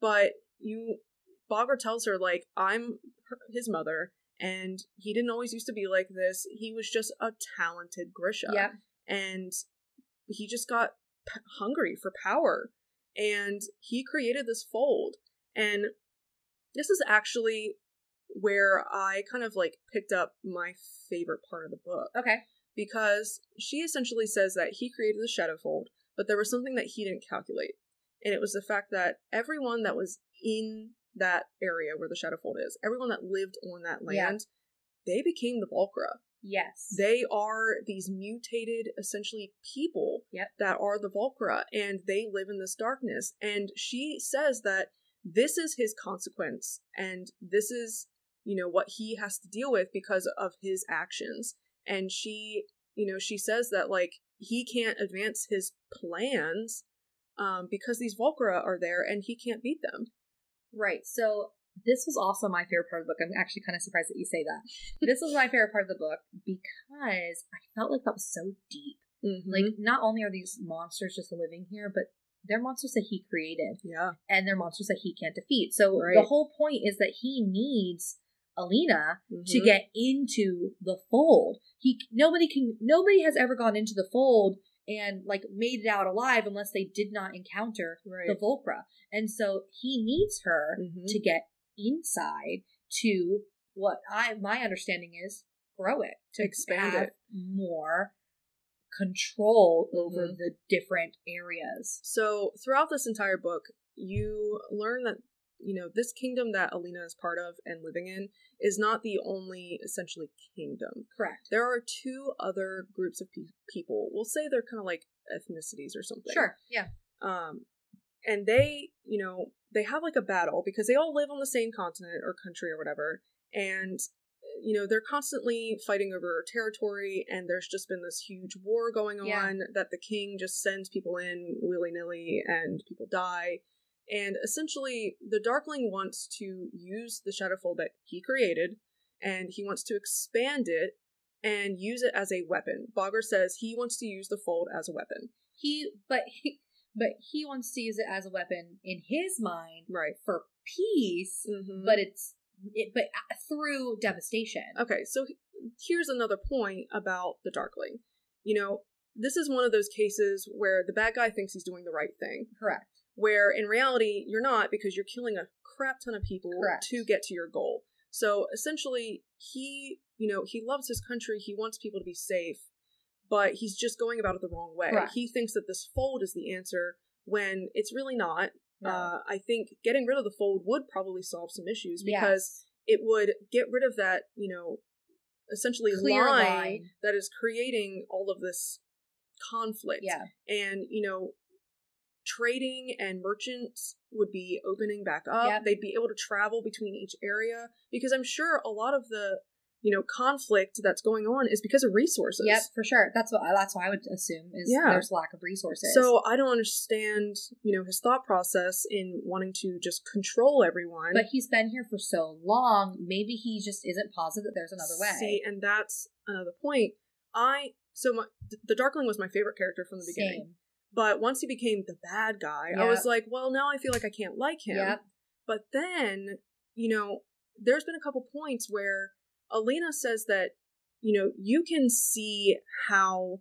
But you, Baghra tells her like I'm her, his mother, and he didn't always used to be like this. He was just a talented Grisha. Yeah. And he just got p- hungry for power, and he created this fold. And this is actually where I kind of like picked up my favorite part of the book Okay. because she essentially says that he created the shadow fold, but there was something that he didn't calculate. And it was the fact that everyone that was in that area where the shadow fold is, everyone that lived on that Yeah. land, they became the Volcra. Yes. They are these mutated, essentially, people Yep. that are the Volcra, and they live in this darkness. And she says that this is his consequence, and this is, you know, what he has to deal with because of his actions. And she, you know, she says that, like, he can't advance his plans um, because these Volcra are there and he can't beat them. Right. So this was also my favorite part of the book. I'm actually kind of surprised that you say that. this was my favorite part of the book because I felt like that was so deep. Mm-hmm. Like, not only are these monsters just living here, but they're monsters that he created yeah. and they're monsters that he can't defeat. So Right. the whole point is that he needs Alina to Mhm. get into the fold. He nobody can nobody has ever gone into the fold and like made it out alive unless they did not encounter Right. the Volcra. And so he needs her Mhm. to get inside to what I my understanding is grow it to Expand it. more control over Mhm. the different areas. So throughout this entire book, you learn that you know this kingdom that Alina is part of and living in is not the only essentially kingdom. Correct. There are two other groups of pe- people. We'll say they're kind of like ethnicities or something. Sure. Yeah. Um, and they, you know, they have like a battle because they all live on the same continent or country or whatever, and you know they're constantly fighting over territory. And there's just been this huge war going on Yeah. that the king just sends people in willy nilly, and people die. And essentially, the Darkling wants to use the Shadowfold that he created, and he wants to expand it and use it as a weapon. Baghra says he wants to use the fold as a weapon. He, but he, but he wants to use it as a weapon in his mind Right. for peace, Mm-hmm. but it's it, but uh, through devastation. Okay, so here's another point about the Darkling. You know, this is one of those cases where the bad guy thinks he's doing the right thing, Correct. where in reality you're not because you're killing a crap ton of people Correct. to get to your goal. So essentially, he, you know, he loves his country, he wants people to be safe, but he's just going about it the wrong way. Correct. He thinks that this fold is the answer when it's really not. No. Uh, I think getting rid of the fold would probably solve some issues because Yes. it would get rid of that, you know, essentially line, line. that is creating all of this conflict. yeah, And, you know, trading and merchants would be opening back up. Yep. They'd be able to travel between each area because I'm sure a lot of the, you know, conflict that's going on is because of resources. yep, for sure. That's what that's what I would assume is Yeah. there's lack of resources. So I don't understand, you know, his thought process in wanting to just control everyone. but he's been here for so long. Maybe he just isn't positive that there's another way. See, and that's another point. I so my, the Darkling was my favorite character from the beginning, Same. but once he became the bad guy, I was like, well, now I feel like I can't like him. Yep. But then, you know, there's been a couple points where Alina says that, you know, you can see how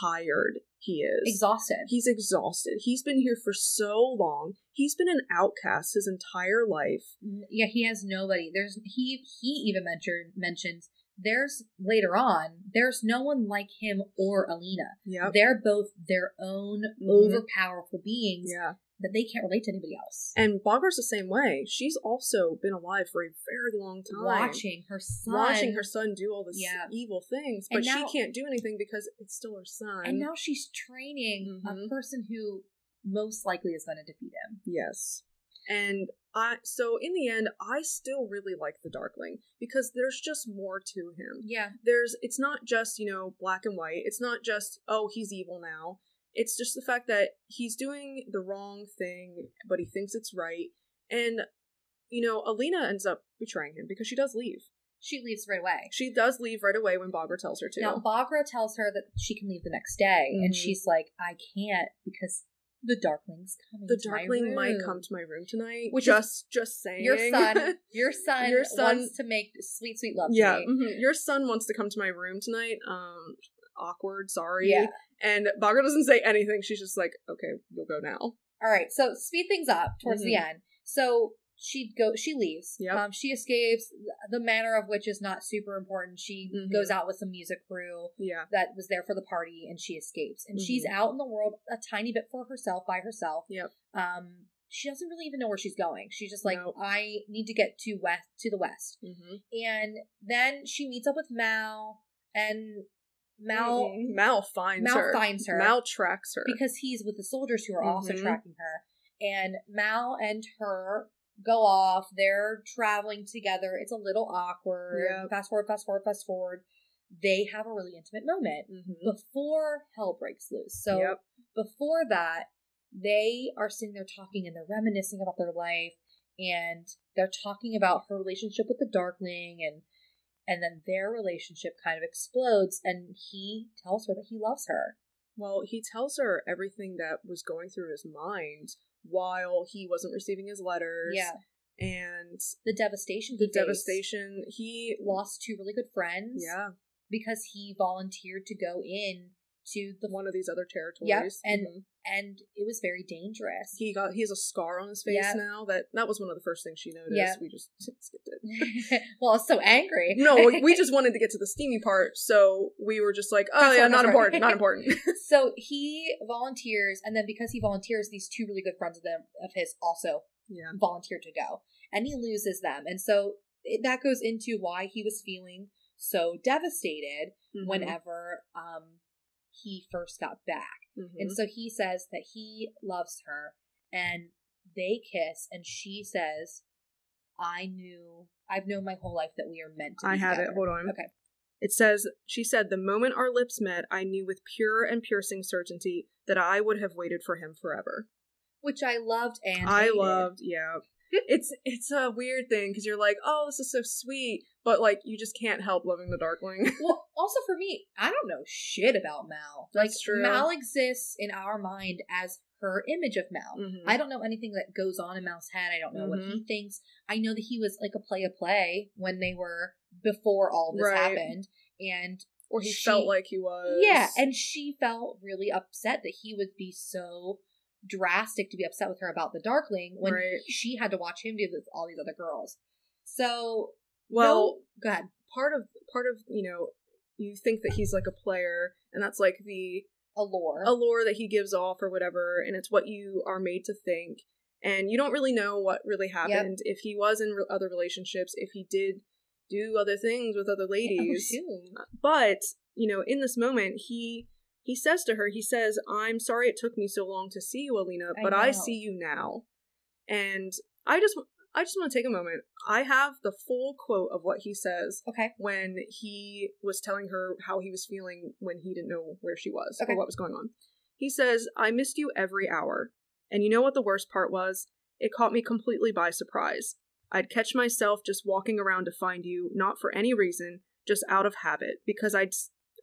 tired he is. Exhausted. He's exhausted. He's been here for so long. He's been an outcast his entire life. yeah, he has nobody. There's he he even mentioned mentions there's later on there's no one like him or Alina. Yeah. They're both their own Mhm. overpowerful beings Yeah. That they can't relate to anybody else. And Baghra's the same way. She's also been alive for a very long time. Watching her son, Watching her son do all this Yeah. evil things, but now- she can't do anything because it's still her son. and now she's training a Mhm. person who most likely is going to defeat him. Yes. And I so in the end I still really like the Darkling because there's just more to him. Yeah, There's it's not just, you know, black and white. It's not just oh, he's evil now. It's just the fact that he's doing the wrong thing, but he thinks it's right. And you know, Alina ends up betraying him because she does leave. she leaves right away. She does leave right away when Baghra tells her to. Now Baghra tells her that she can leave the next day, and Mhm. she's like, "I can't because the Darkling's coming. the Darkling might come to my room tonight. Which just just saying. Your son, your son, Your son- wants to make sweet, sweet love yeah, to me. mhm. your son wants to come to my room tonight. Um, awkward. Sorry. Yeah. And Baghra doesn't say anything. She's just like, okay, you'll go now. All right, so speed things up towards the end. So she go, she leaves. Yep. Um, she escapes. The manner of which is not super important. She Mhm. goes out with some music crew Yeah. that was there for the party, and she escapes. And she's out in the world a tiny bit for herself by herself. Yep. Um, she doesn't really even know where she's going. She's just like, Nope. I need to get to west to the west. Mm-hmm. And then she meets up with Mal, and Mal Mal finds Mal her. finds her. Mal tracks her. because he's with the soldiers who are also Mhm. tracking her. And Mal and her go off. They're traveling together. It's a little awkward. Yep. Fast forward, fast forward, fast forward. They have a really intimate moment Mhm. before hell breaks loose. So Yep. before that, they are sitting there talking and they're reminiscing about their life and they're talking about her relationship with the Darkling and and then their relationship kind of explodes and he tells her that he loves her. Well, he tells her everything that was going through his mind while he wasn't receiving his letters. Yeah. And The devastation the he devastation. He. lost two really good friends Yeah. because he volunteered to go in to the One of these other territories. and Mhm. and it was very dangerous. he got he has a scar on his face Yeah. now that that was one of the first things she noticed Yeah. we just skipped it well, I was so angry. no we- just wanted to get to the steamy part so we were just like oh Fast yeah not important not important so he volunteers, and then because he volunteers, these two really good friends of them of his also yeah volunteer to go, and he loses them, and so it, that goes into why he was feeling so devastated Mhm. whenever um he first got back. Mhm. And so he says that he loves her and they kiss and she says, I knew I've known my whole life that we are meant to be i have it hold on Okay. it says she said the moment our lips met i knew with pure and piercing certainty that i would have waited for him forever which I loved and I hated. loved, yeah. it's it's a weird thing because you're like, oh, this is so sweet, but like you just can't help loving the Darkling. Well, also for me, I don't know shit about Mal. Like That's true. Mal exists in our mind as her image of Mal. Mhm. I don't know anything that goes on in Mal's head. I don't know what Mm-hmm. he thinks. I know that he was like a play a play when they were before all this Right. happened, and or he she- felt like he was. yeah, and she felt really upset that he would be so drastic to be upset with her about the Darkling when Right. she had to watch him do this all these other girls. So, well, no- go ahead. part of part of you know, you think that he's like a player, and that's like the Allure. allure that he gives off or whatever, and it's what you are made to think. And you don't really know what really happened. If he was in re- other relationships, if he did do other things with other ladies, assume. Uh, but you know in this moment he he says to her he says i'm sorry it took me so long to see you alina but i, know. see you now and i just i just want to take a moment i have the full quote of what he says Okay. when he was telling her how he was feeling when he didn't know where she was Okay. or what was going on he says i missed you every hour and you know what the worst part was it caught me completely by surprise i'd catch myself just walking around to find you not for any reason just out of habit because I'd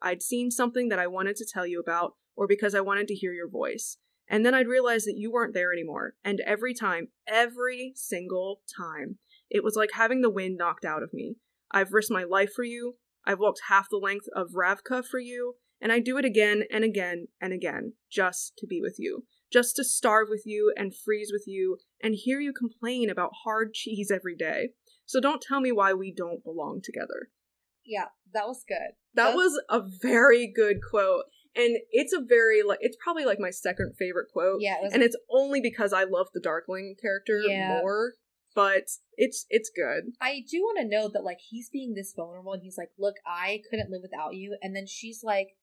I'd seen something that I wanted to tell you about or because I wanted to hear your voice. And then I'd realize that you weren't there anymore. And every time, every single time, it was like having the wind knocked out of me. I've risked my life for you. I've walked half the length of Ravka for you, and I do it again and again and again just to be with you. Just to starve with you and freeze with you and hear you complain about hard cheese every day. So don't tell me why we don't belong together. Yeah, that was good. That That's- was a very good quote. And it's a very like it's probably like my second favorite quote. Yeah, it was. And it's only because I love the Darkling character Yeah. more. But it's it's good. I do want to know that like he's being this vulnerable and he's like, "Look, I couldn't live without you," and then she's like,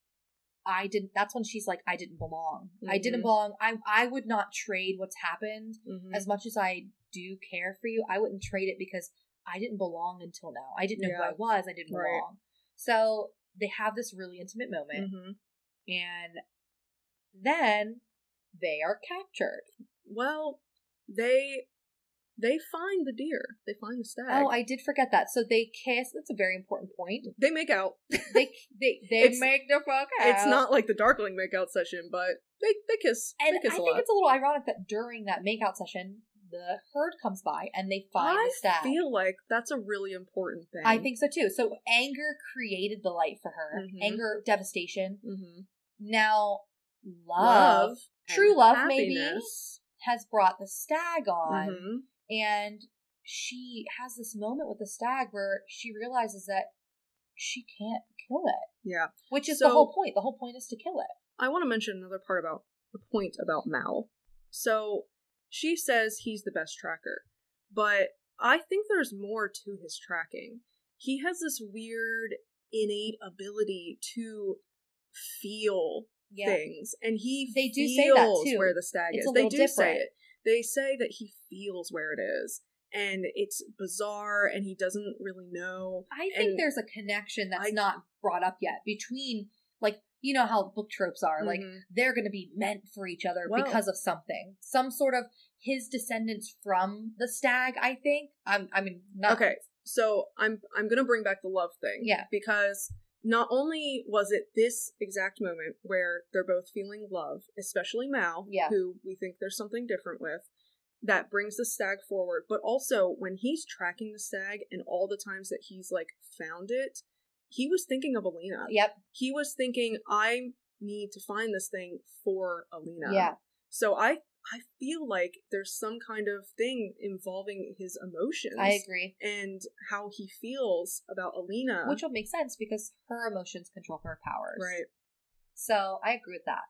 "I didn't." That's when she's like, "I didn't belong. I didn't Mhm. belong. I I would not trade what's happened Mhm. as much as I do care for you. I wouldn't trade it because I didn't belong until now. I didn't know who I was. I didn't Right. belong. So they have this really intimate moment, Mhm. And then they are captured. Well, they they find the deer. They find the stag. Oh, I did forget that. So they kiss. That's a very important point. they make out. They they they make the fuck out. It's not like the Darkling makeout session, but they they kiss. And they kiss I think lot. it's a little ironic that during that makeout session, the herd comes by and they find I the stag. feel like that's a really important thing. I think so too. So anger created the light for her. Mhm. Anger, devastation. Mhm. Now love, true and love maybe has brought the stag on, Mhm. and she has this moment with the stag where she realizes that she can't kill it, Yeah. which is So- the whole point. The whole point is to kill it. I want to mention another part about the point about Mal. So she says he's the best tracker, but I think there's more to his tracking. He has this weird innate ability to feel Yeah. things, and he They do feels say that, too. where the stag It's is. They do say it. They say that he feels where it is, and it's bizarre, and he doesn't really know. I think And there's a connection that's I- not brought up yet between like you know how book tropes are like Mhm. they're going to be meant for each other Well- because of something some sort of his descendants from the stag i think i'm i mean not Okay, so I'm I'm gonna bring back the love thing. Yeah. Because not only was it this exact moment where they're both feeling love, especially Mal, Yeah. who we think there's something different with, that brings the stag forward, but also when he's tracking the stag and all the times that he's like found it, he was thinking of Alina. yep He was thinking, I need to find this thing for Alina. yeah So I I feel like there's some kind of thing involving his emotions i agree and how he feels about Alina. which will make sense because her emotions control her powers right. so i agree with that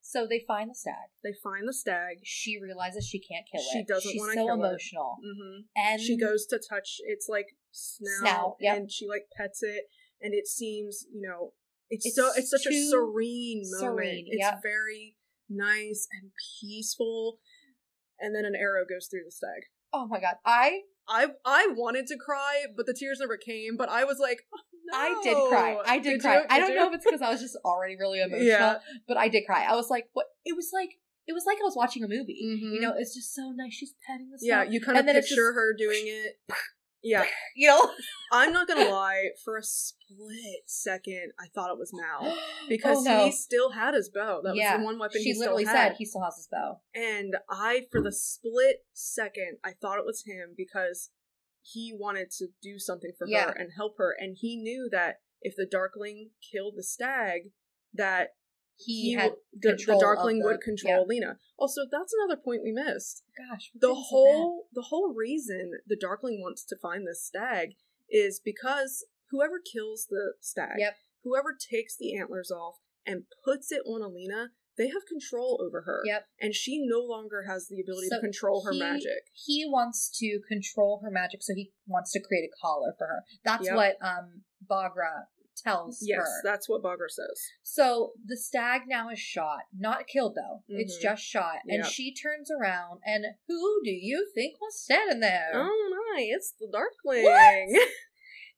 so they find the stag They find the stag. she realizes she can't kill it. She doesn't wanna so kill it. So emotional hmm and she goes to touch its like snout, Snout, yep. and she like pets it, and it seems you know it's, It's so it's such a serene moment. serene, it's yep. very nice and peaceful. And then an arrow goes through the stag. oh my god i I I wanted to cry, but the tears never came. But I was like, oh, I did cry. I did, Did cry. you? I don't know if it's because I was just already really emotional, Yeah. but I did cry. I was like, what? It was like it was like I was watching a movie. Mhm. You know, it's just so nice. She's petting the Yeah, you kind of And picture just- her doing it. Yeah, You know, I'm not gonna lie. For a split second, I thought it was Mal oh, because Oh, no. he still had his bow. That Yeah, was the one weapon she he literally said he still has his bow. And I, for the split second, I thought it was him because he wanted to do something for Yeah. her and help her, and he knew that if the Darkling killed the stag, that He, he, had the, the Darkling the- would control Lena. Also, that's another point we missed. Gosh, The whole the whole reason the Darkling wants to find this stag is because whoever kills the stag, Yep. whoever takes the antlers off and puts it on Alina, they have control over her. Yep. And she no longer has the ability So to control her he- magic. He wants to control her magic, so he wants to create a collar for her. That's Yep. what um Baghra tells Yes, her. that's what Baghra says. So the stag now is shot, not killed though. It's Mhm. just shot, and Yep. she turns around, and who do you think was standing there? Oh my, it's the Darkling.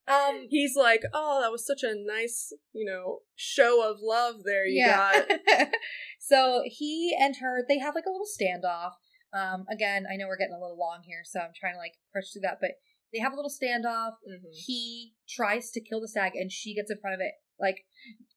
Um, He's like, oh, that was such a nice, you know, show of love there you got. so he and her, they have like a little standoff. Um, again, I know we're getting a little long here, so I'm trying to like push through that, but they have a little standoff. Mhm. He tries to kill the stag, and she gets in front of it. Like,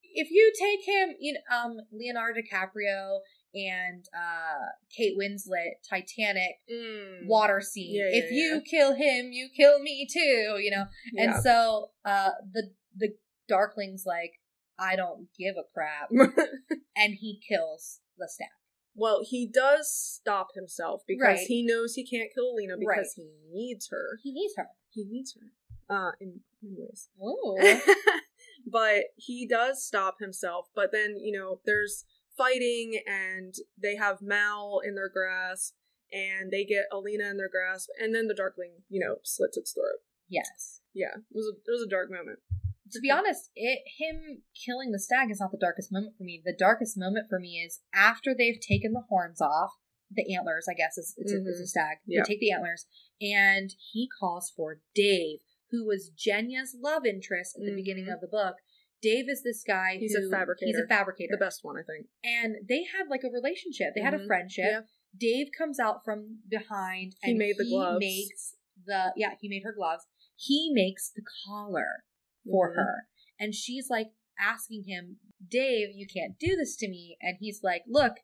if you take him, you know, um, Leonardo DiCaprio and uh Kate Winslet, Titanic Mm. water scene. Yeah, yeah, if you yeah. kill him, you kill me too. You know, and so uh the the Darkling's like, I don't give a crap, and he kills the stag. Well, he does stop himself because Right. he knows he can't kill Alina because Right. he needs her. He needs her. He needs her. Uh, in many ways. Whoa. but he does stop himself. But then, you know, there's fighting and they have Mal in their grasp and they get Alina in their grasp and then the Darkling, you know, slits its throat. yes. Yeah, it was a, it was a dark moment. To be honest, it him killing the stag is not the darkest moment for me. The darkest moment for me is after they've taken the horns off, the antlers, I guess, is it's, a, it's a Mhm. stag. Yeah. They take the antlers, and he calls for Dave, who was Genya's love interest at the beginning Mhm. of the book. Dave is this guy He's a who- fabricator. He's a fabricator. The best one, I think. and they had like a relationship. They had a Mhm. friendship. Yeah. Dave comes out from behind He and made the gloves. makes the yeah, he made her gloves. He makes the collar for Mhm. her. And she's like asking him, "Dave, you can't do this to me." And he's like, "Look,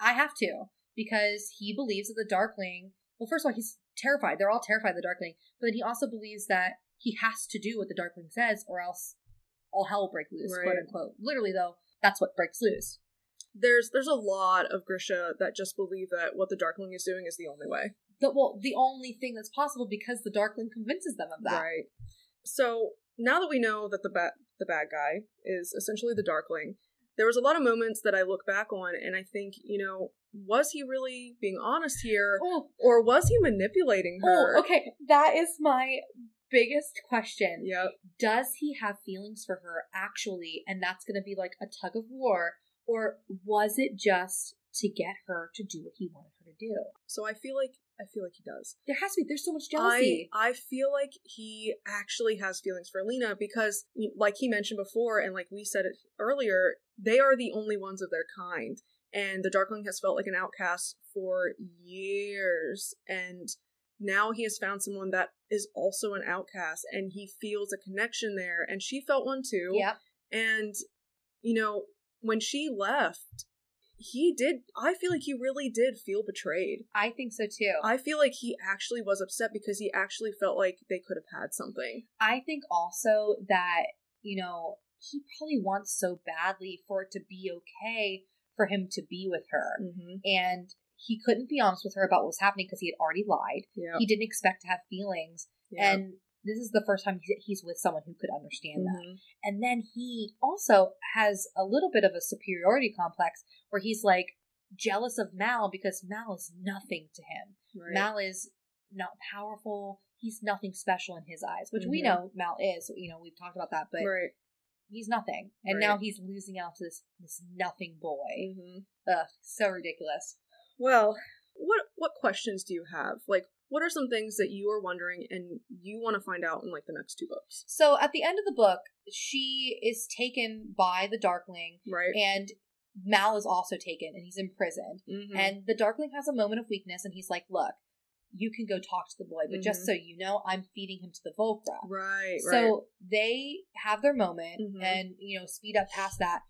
I have to because he believes that the Darkling, well, first of all, he's terrified. They're all terrified of the Darkling, but then he also believes that he has to do what the Darkling says or else all hell will break loose, quote unquote. Literally though, that's what breaks loose. There's there's a lot of Grisha that just believe that what the Darkling is doing is the only way. the well the only thing that's possible because the Darkling convinces them of that. Right. So now that we know that the bad the bad guy is essentially the Darkling, there was a lot of moments that I look back on and I think, you know, was he really being honest here, Oh, or was he manipulating oh, her? oh, okay. That is my biggest question. Yep. Does he have feelings for her actually, and that's going to be like a tug of war, or was it just to get her to do what he wanted her to do? So I feel like I feel like he does. There has to be. There's so much jealousy. I I feel like he actually has feelings for Lena because, like he mentioned before, and like we said it earlier, they are the only ones of their kind, and the Darkling has felt like an outcast for years, and now he has found someone that is also an outcast, and he feels a connection there, and she felt one too. Yep. And you know, when she left, he did. I feel like he really did feel betrayed. I think so too. I feel like he actually was upset because he actually felt like they could have had something. I think also that, you know, he probably wants so badly for it to be okay for him to be with her. Mm-hmm. And he couldn't be honest with her about what was happening because he had already lied. Yeah. He didn't expect to have feelings. And this is the first time he's- he's with someone who could understand that. Mhm. And then he also has a little bit of a superiority complex where he's like jealous of Mal because Mal is nothing to him. Right. Mal is not powerful. He's nothing special in his eyes, which we Mhm. know Mal is. You know, we've talked about that, but right. he's nothing. And Right. now he's losing out to this this nothing boy. hmm Ugh, so ridiculous. Well, what what questions do you have? Like, what are some things that you are wondering and you want to find out in like the next two books? So at the end of the book, she is taken by the Darkling Right. and Mal is also taken and he's imprisoned. Mhm. And the Darkling has a moment of weakness and he's like, Look, you can go talk to the boy, but just Mhm. so you know, I'm feeding him to the Volcra. right, right. So they have their moment Mhm. and, you know, speed up past that.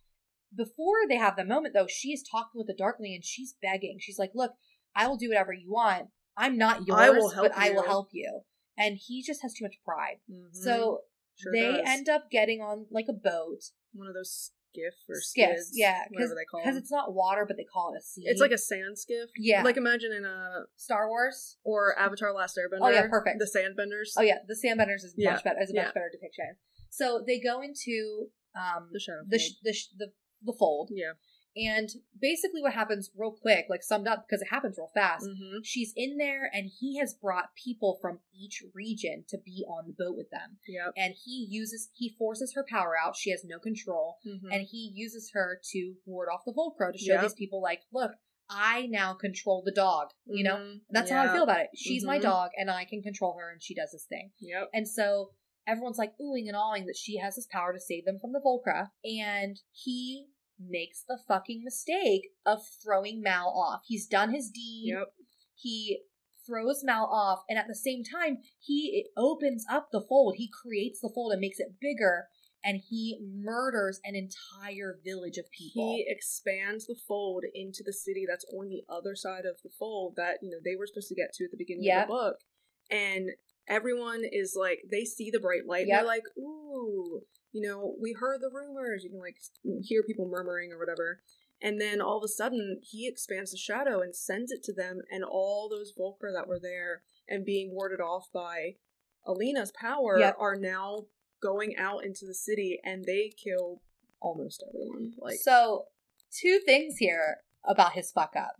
Before they have the moment, though, she's talking with the Darkling and she's begging. She's like, Look, I will do whatever you want. I'm not yours, I will help but I will help you. And he just has too much pride. Mhm. So Sure they does. end up getting on like a boat. one of those skiff or Skiffs, skids, yeah, whatever they call Because it's not water, but they call it a sea. It's like a sand skiff. Yeah. Like imagine in a Star Wars. or Avatar: Last Airbender. Oh, yeah, perfect. The Sandbenders. Oh yeah, the Sandbenders is Yeah, much better. Is a yeah. much better depiction. So they go into um The shadow. the sh- the sh- the the fold, yeah. And basically what happens real quick, like summed up because it happens real fast. Mm-hmm. She's in there, and he has brought people from each region to be on the boat with them, Yep. and he uses he forces her power out. She has no control, Mhm. and he uses her to ward off the Volcra to show Yep. these people like, look, I now control the dog. You know, Mhm. that's how I feel about it. She's my Mhm. dog, and I can control her, and she does this thing. Yep. And so everyone's like oohing and awing that she has this power to save them from the Volcra. And he makes the fucking mistake of throwing Mal off. He's done his deed. Yep. He throws Mal off, and at the same time, he it opens up the fold. He creates the fold and makes it bigger, and he murders an entire village of people. He expands the fold into the city that's on the other side of the fold that you know they were supposed to get to at the beginning Yep. of the book, and everyone is like they see the bright light. and They're like, "Ooh, you know, we heard the rumors." You can like hear people murmuring or whatever, and then all of a sudden he expands the shadow and sends it to them, and all those Volcra that were there and being warded off by Alina's power Yep. are now going out into the city, and they kill almost everyone. Like. so, two things here about his fuck up.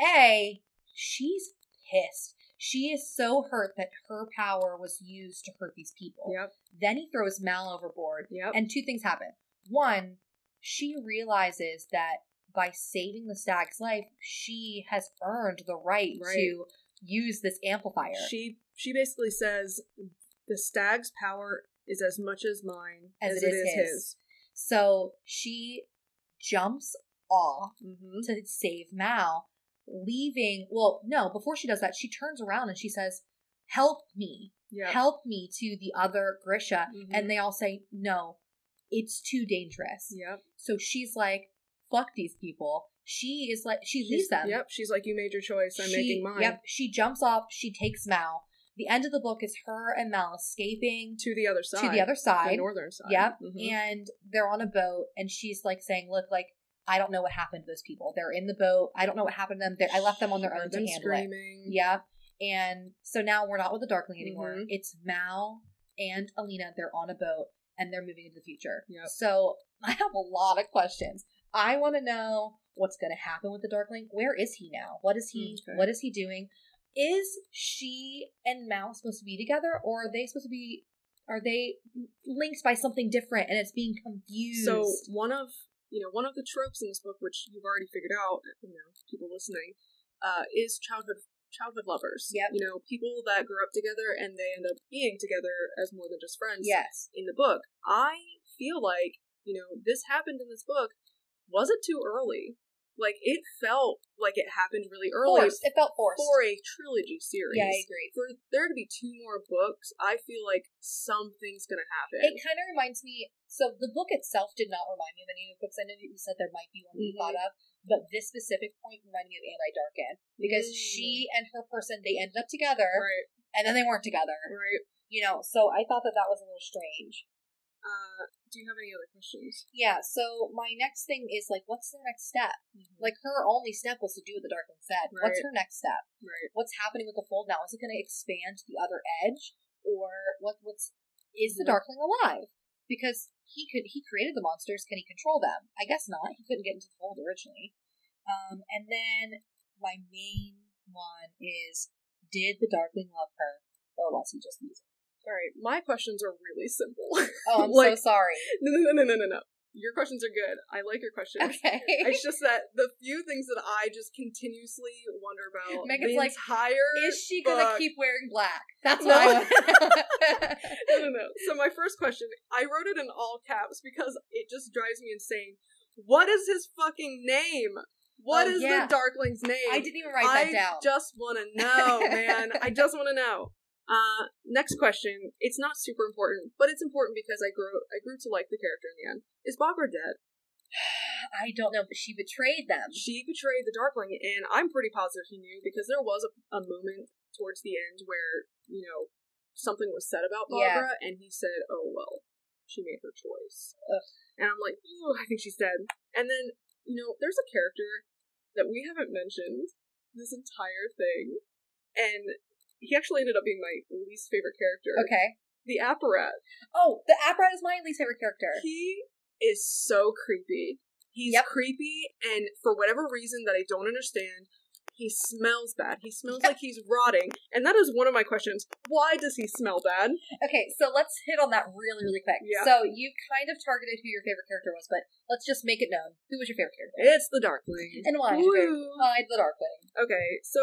A, she's pissed. She is so hurt that her power was used to hurt these people. Yep. Then he throws Mal overboard, Yep. and two things happen. One, she realizes that by saving the stag's life, she has earned the right, Right. to use this amplifier. she she basically says the stag's power is as much as mine As as, it it is is his. his. so she jumps off Mm-hmm. to save Mal, leaving. Well, no, before she does that, she turns around and she says, Help me. Yeah. Help me to the other Grisha. Mhm. And they all say, No, it's too dangerous. Yep. So she's like, Fuck these people. She is like, she leaves them. Yep. She's like, you made your choice. I'm She- making mine. Yep. She jumps off. She takes Mal. The end of the book is her and Mal escaping To the other side. to the other The side. northern side. Yep. Mhm. And they're on a boat, and she's like saying, "Look, like I don't know what happened to those people. They're in the boat. I don't know what happened to them. They're, I left them on their own to handle it." screaming. Yep. And so now we're not with the Darkling anymore. Mhm. It's Mal and Alina. They're on a boat and they're moving into the future. Yep. So I have a lot of questions. I want to know what's going to happen with the Darkling. Where is he now? What is he? Okay. What is he doing? Is she and Mal supposed to be together, or are they supposed to be? Are they linked by something different, and it's being confused? So one of you know one of the tropes in this book, which you've already figured out, you know, people listening, uh, is childhood childhood lovers. Yeah, You know, people that grew up together and they end up being together as more than just friends. yes, in the book. I feel like, you know, this happened in this book. Was it too early? Like, it felt like it happened really early forced. It felt forced. for a trilogy series. Yeah, I agree. For there to be two more books, I feel like something's gonna happen. It kind of reminds me. So the book itself did not remind me of any of the books. I know that you said there might be one you Mhm. thought of, but this specific point reminded me of Anti Darken because Mm. she and her person they ended up together right, and then they weren't together. right. You know, so I thought that that was a little strange. Uh, do you have any other questions? Yeah. So my next thing is like, what's the next step? Like her only step was to do what the Darkling said. What's Right. her next step? right. What's happening with the fold now? Is it going to expand to the other edge, or what? What's is the Mhm. Darkling alive? Because he could he created the monsters. Can he control them? I guess not. He couldn't get into the fold originally. Um, and then my main one is: Did the Darkling love her, or was he just using? All right. My questions are really simple. Oh, I'm Like- so sorry. no, no, no, no, no, no. Your questions are good. I like your questions. Okay. It's just that the few things that I just continuously wonder about Megan's the like, entire Is she gonna keep wearing black? That's No. what I no, no, no. So my first question, I wrote it in all caps because it just drives me insane. What is his fucking name? What Oh, is yeah. the Darkling's name? I didn't even write that I down. just want to know, man. I just want to know. Uh, next question. It's not super important, but it's important because I grew I grew to like the character in the end. Is Baghra dead? I don't know, but she betrayed them. She betrayed the Darkling, and I'm pretty positive he knew because there was a, a moment towards the end where you know something was said about Yeah. And he said, "Oh well, she made her choice." Ugh. And I'm like, "Ooh, I think she's dead." And then you know, there's a character that we haven't mentioned this entire thing, and he actually ended up being my least favorite character. Okay. the Apparat. Oh, the apparat is my least favorite character. He is so creepy. He's Yep. creepy, and for whatever reason that I don't understand, he smells bad. He smells like he's rotting, and that is one of my questions. Why does he smell bad? Okay, so let's hit on that really, really quick. Yeah. So you kind of targeted who your favorite character was, but let's just make it known. Who was your favorite character? It's the Darkling. And why? is your favorite- Woo. Why the Darkling? Okay, so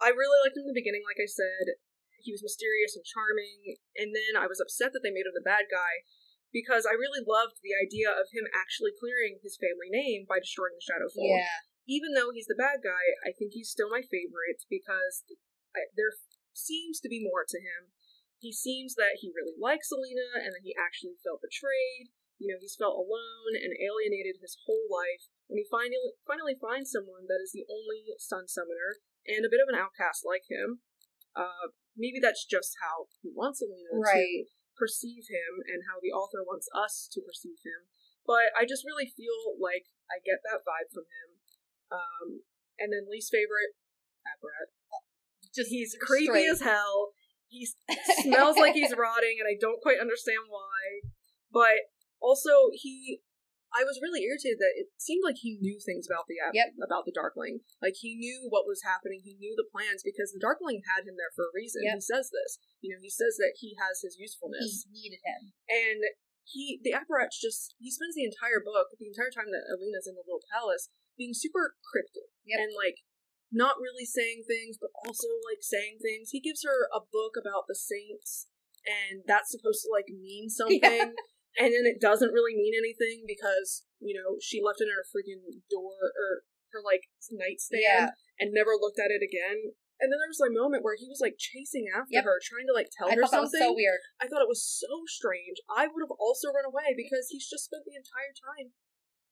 I really liked him in the beginning, like I said. He was mysterious and charming, and then I was upset that they made him the bad guy because I really loved the idea of him actually clearing his family name by destroying the Shadow Fold. Yeah. even though he's the bad guy, I think he's still my favorite because I, there seems to be more to him. He seems that he really likes Alina and that he actually felt betrayed. You know, he's felt alone and alienated his whole life. When he finally finally finds someone that is the only sun summoner and a bit of an outcast like him, uh, maybe that's just how he wants Alina Right. to perceive him and how the author wants us to perceive him. But I just really feel like I get that vibe from him. Um, and then least favorite, Apparat. Just He's creepy straight. as hell. He smells like he's rotting, and I don't quite understand why. But also, he. I was really irritated that it seemed like he knew things about the app, Yep. about the Darkling. Like he knew what was happening. He knew the plans because the Darkling had him there for a reason. Yep. He says this. You know, he says that he has his usefulness. He needed him. and he the apparat's just he spends the entire book the entire time that alina's in the little palace being super cryptic Yep. and like not really saying things but also like saying things he gives her a book about the saints and that's supposed to like mean something and then it doesn't really mean anything because you know she left it in her freaking door or her like nightstand Yeah. and never looked at it again and then there was a moment where he was like chasing after Yep. her trying to like tell I her thought that was something so weird. I thought it was so strange. I would have also run away because he's just spent the entire time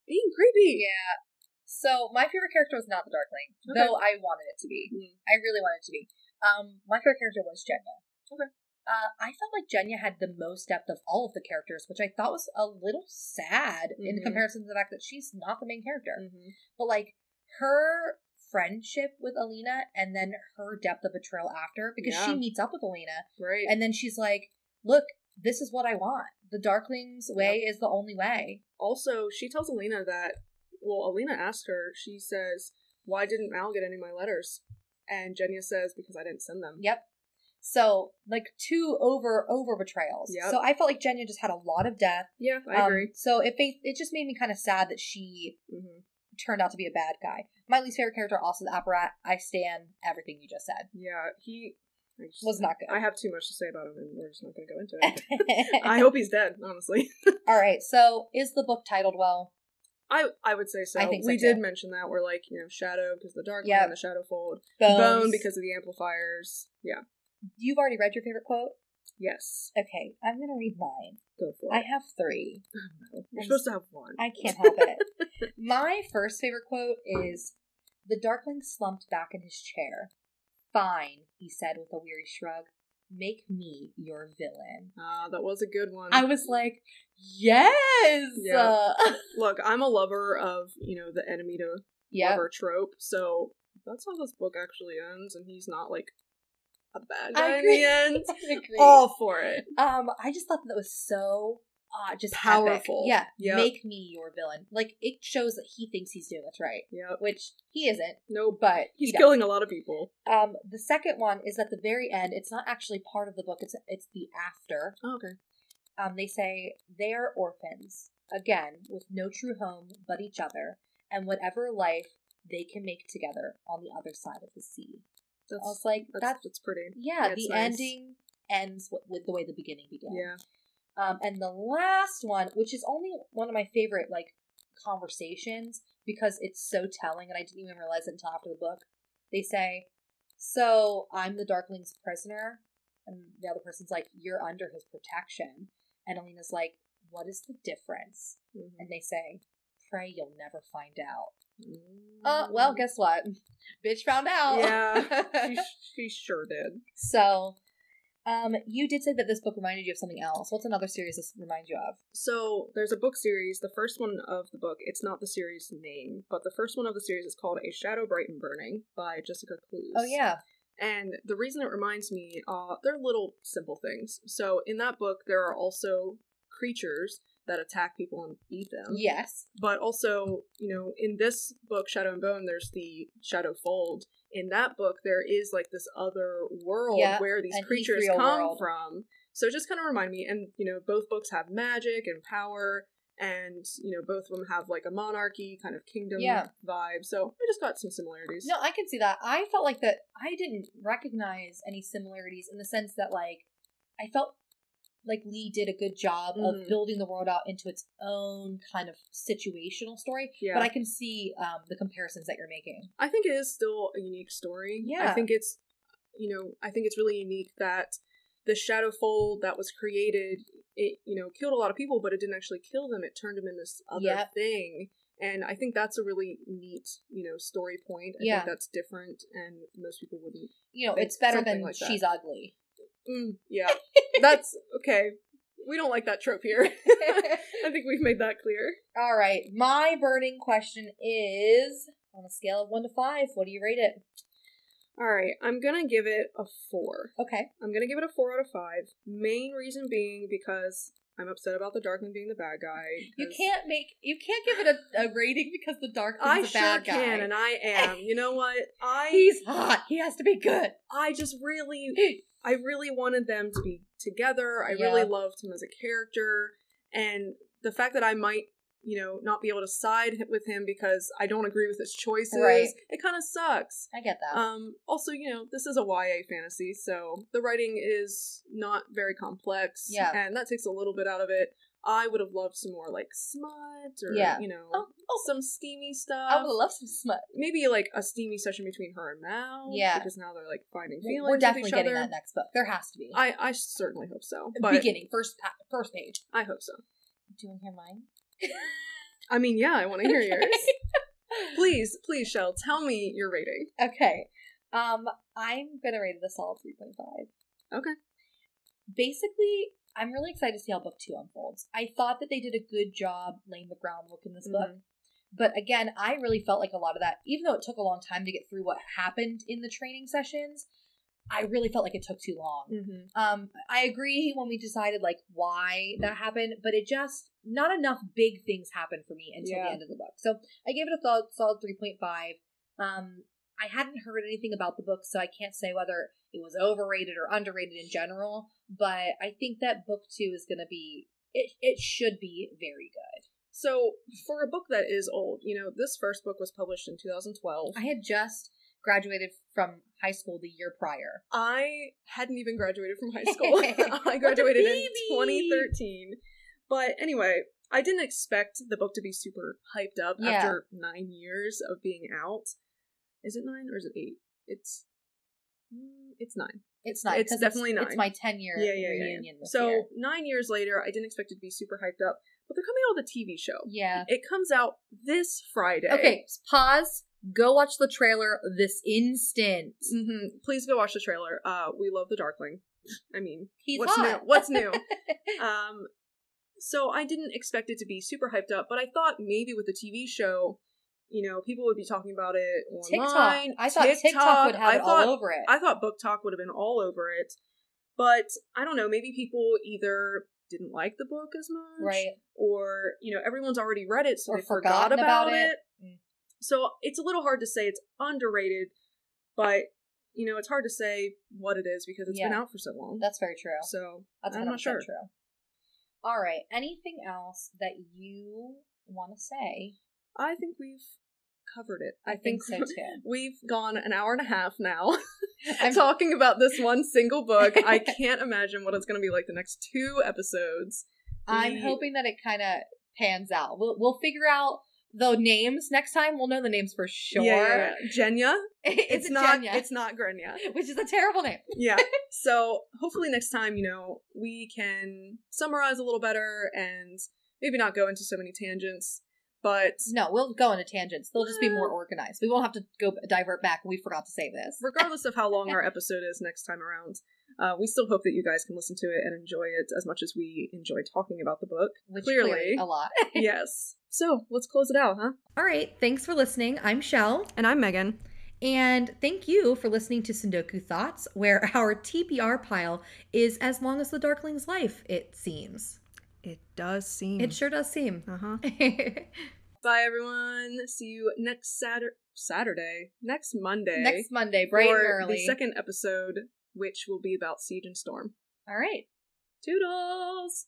being creepy. Yeah. So my favorite character was not the Darkling, Okay. though I wanted it to be. Mm. I really wanted it to be. Um, my favorite character was Genya. Okay. Uh, I felt like Genya had the most depth of all of the characters, which I thought was a little sad in Mhm. comparison to the fact that she's not the main character. Mm-hmm. But like her friendship with Alina and then her depth of betrayal after, because she meets up with Alina Right. and then she's like, "Look, this is what I want. The Darkling's way is the only way." also, she tells Alina that, well, Alina asked her, she says, why didn't Mal get any of my letters? And Genya says, because I didn't send them. Yep. So like two over over betrayals. Yep. So I felt like Genya just had a lot of death. Yeah, I Um, agree. So it it just made me kind of sad that she hmm turned out to be a bad guy. My least favorite character also the Apparat. I stand everything you just said. Yeah, he just- Was not good. I have too much to say about him, and we're just not going to go into it. I hope he's dead, honestly. All right. So is the book titled well? I I would say so. I think so, we too. did mention that. We're like, you know, Shadow because the Dark Yep. and the Shadow Fold. Bones. Bone because of the amplifiers. Yeah. You've already read your favorite quote. Yes. Okay, I'm gonna read mine. Go for it. I have three. You're supposed to have one. I can't help it. My first favorite quote is The Darkling slumped back in his chair. Fine, he said with a weary shrug. Make me your villain. Ah, that was a good one. I was like, yes! Yeah. Look, I'm a lover of, you know, the enemy to yeah. lover trope, so that's how this book actually ends, and he's not like a bad guy in the end. All for it. Um, I just thought that was so uh just epic. Powerful. Yeah. Yep. Make me your villain. Like it shows that he thinks he's doing what's right. Yep. Which he isn't, No, but he's he killing a lot of people. Um, the second one is at the very end. It's not actually part of the book. It's it's the after. Oh, okay. Um, they say they are orphans again, with no true home but each other, and whatever life they can make together on the other side of the sea. That's, I was like, that's, that's, that's pretty. yeah. yeah, the nice. ending ends with, with the way the beginning began. Yeah. Um, and the last one, which is only one of my favorite like conversations because it's so telling, and I didn't even realize it until after the book. They say, "So I'm the Darkling's prisoner," and the other person's like, "You're under his protection," and Alina's like, "What is the difference?" Mhm. And they say, "Pray you'll never find out." Mm. Uh, well, guess what? Bitch found out. Yeah, she, she sure did. so, um, you did say that this book reminded you of something else. What's another series this reminds you of? So there's a book series. The first one of the book, it's not the series name, but the first one of the series is called A Shadow Bright and Burning by Jessica Cluess. Oh yeah, And the reason it reminds me, uh, they're little simple things. So in that book, there are also creatures that attack people and eat them. yes, But also, you know, in this book, Shadow and Bone, there's the Shadow Fold. In that book, there is like this other world Yeah, where these creatures come world. from. So it just kind of remind me, and you know, both books have magic and power, and you know, both of them have like a monarchy kind of kingdom Yeah. vibe. So I just got some similarities. no, I can see that. I felt like that. I didn't recognize any similarities in the sense that like I felt like Leigh did a good job Mhm. of building the world out into its own kind of situational story. Yeah. But I can see um, the comparisons that you're making. I think it is still a unique story. Yeah. I think it's, you know, I think it's really unique that the Shadow Fold that was created, it, you know, killed a lot of people, but it didn't actually kill them. It turned them into this other Yep. thing. And I think that's a really neat, you know, story point. I Yeah. think that's different, and most people wouldn't. You know, it's better than like that. she's ugly. Mm, yeah, that's okay. We don't like that trope here. I think we've made that clear. All right. My burning question is on a scale of one to five, what do you rate it? All right, I'm gonna give it a four. Okay. I'm gonna give it a four out of five. Main reason being because I'm upset about the Darkling being the bad guy. You can't make you can't give it a, a rating because the dark I is a sure bad guy. can, and I am. You know what? I He's hot. He has to be good. I just really, I really wanted them to be together. I Yeah. really loved him as a character, and the fact that I might, you know, not be able to side with him because I don't agree with his choices, Right. it kind of sucks. I get that. Um, also, you know, this is a YA fantasy, so the writing is not very complex. Yeah. And that takes a little bit out of it. I would have loved some more like smut or Yeah. you know Oh, oh. some steamy stuff. I would love some smut. Maybe like a steamy session between her and Mal. Yeah. Because now they're like finding feelings. We're definitely getting other. that next book. There has to be. I I certainly hope so. But Beginning, first pa- first page. I hope so. Do you want to hear mine? I mean, yeah, I want to hear yours. Please, please, Shell, tell me your rating. Okay. Um, I'm gonna rate this all three point five. Okay. Basically, I'm really excited to see how book two unfolds. I thought that they did a good job laying the groundwork in this book. Mhm. But again, I really felt like a lot of that, even though it took a long time to get through what happened in the training sessions, I really felt like it took too long. Mm-hmm. Um, I agree when we decided like why that happened, but it just not enough big things happened for me until Yeah. the end of the book. So I gave it a solid, solid three point five. Um, I hadn't heard anything about the book, so I can't say whether it was overrated or underrated in general. But I think that book two is going to be it. It should be very good. So, for a book that is old, you know, this first book was published in 2012. I had just graduated from high school the year prior. I hadn't even graduated from high school. I graduated in 2013. But anyway, I didn't expect the book to be super hyped up Yeah. after nine years of being out. Is it nine or is it eight? It's mm, it's nine. It's not. It's definitely It's nine. my ten year Yeah, yeah, yeah, yeah. reunion. This So year. nine years later, I didn't expect it to be super hyped up. But they're coming out with a TV show. yeah. It comes out this Friday. Okay, pause. Go watch the trailer this instant. hmm Please go watch the trailer. Uh, we love the Darkling. I mean, He's what's hot. new? What's new? Um, so I didn't expect it to be super hyped up, but I thought maybe with the TV show, you know, people would be talking about it online. TikTok. I thought TikTok, would have I it thought, all over it. I thought BookTok would have been all over it, but I don't know. Maybe people either didn't like the book as much, right. Or you know, everyone's already read it, so Or they forgot about, about it. it. So it's a little hard to say it's underrated, but you know, it's hard to say what it is because it's been out for so long. That's very true. so That's I'm not sure. true. All right. Anything else that you want to say? I think we've covered it. I think so, too. We've gone an hour and a half now I'm- talking about this one single book. I can't imagine what it's going to be like the next two episodes. I'm We- hoping that it kind of pans out. We'll we'll figure out the names next time we'll know the names for sure. Yeah, yeah, yeah. Genya. it's, It's, not. Genya, It's not Grenya. which is a terrible name. yeah. So hopefully next time, you know, we can summarize a little better and maybe not go into so many tangents. But No, we'll go into tangents. They'll just be more organized. We won't have to go divert back. We forgot to say this. regardless of how long our episode is next time around, uh, we still hope that you guys can listen to it and enjoy it as much as we enjoy talking about the book. Which clearly. clearly a lot. yes. So let's close it out, huh? All right. Thanks for listening. I'm Shell. And I'm Megan. And thank you for listening to Tsundoku Thoughts, where our TBR pile is as long as the Darkling's life, it seems. It does seem. It sure does seem. Uh huh. Bye, everyone. See you next Saturday. Saturday. Next Monday. Next Monday, bright and for early. the second episode, which will be about Siege and Storm. All right. Toodles!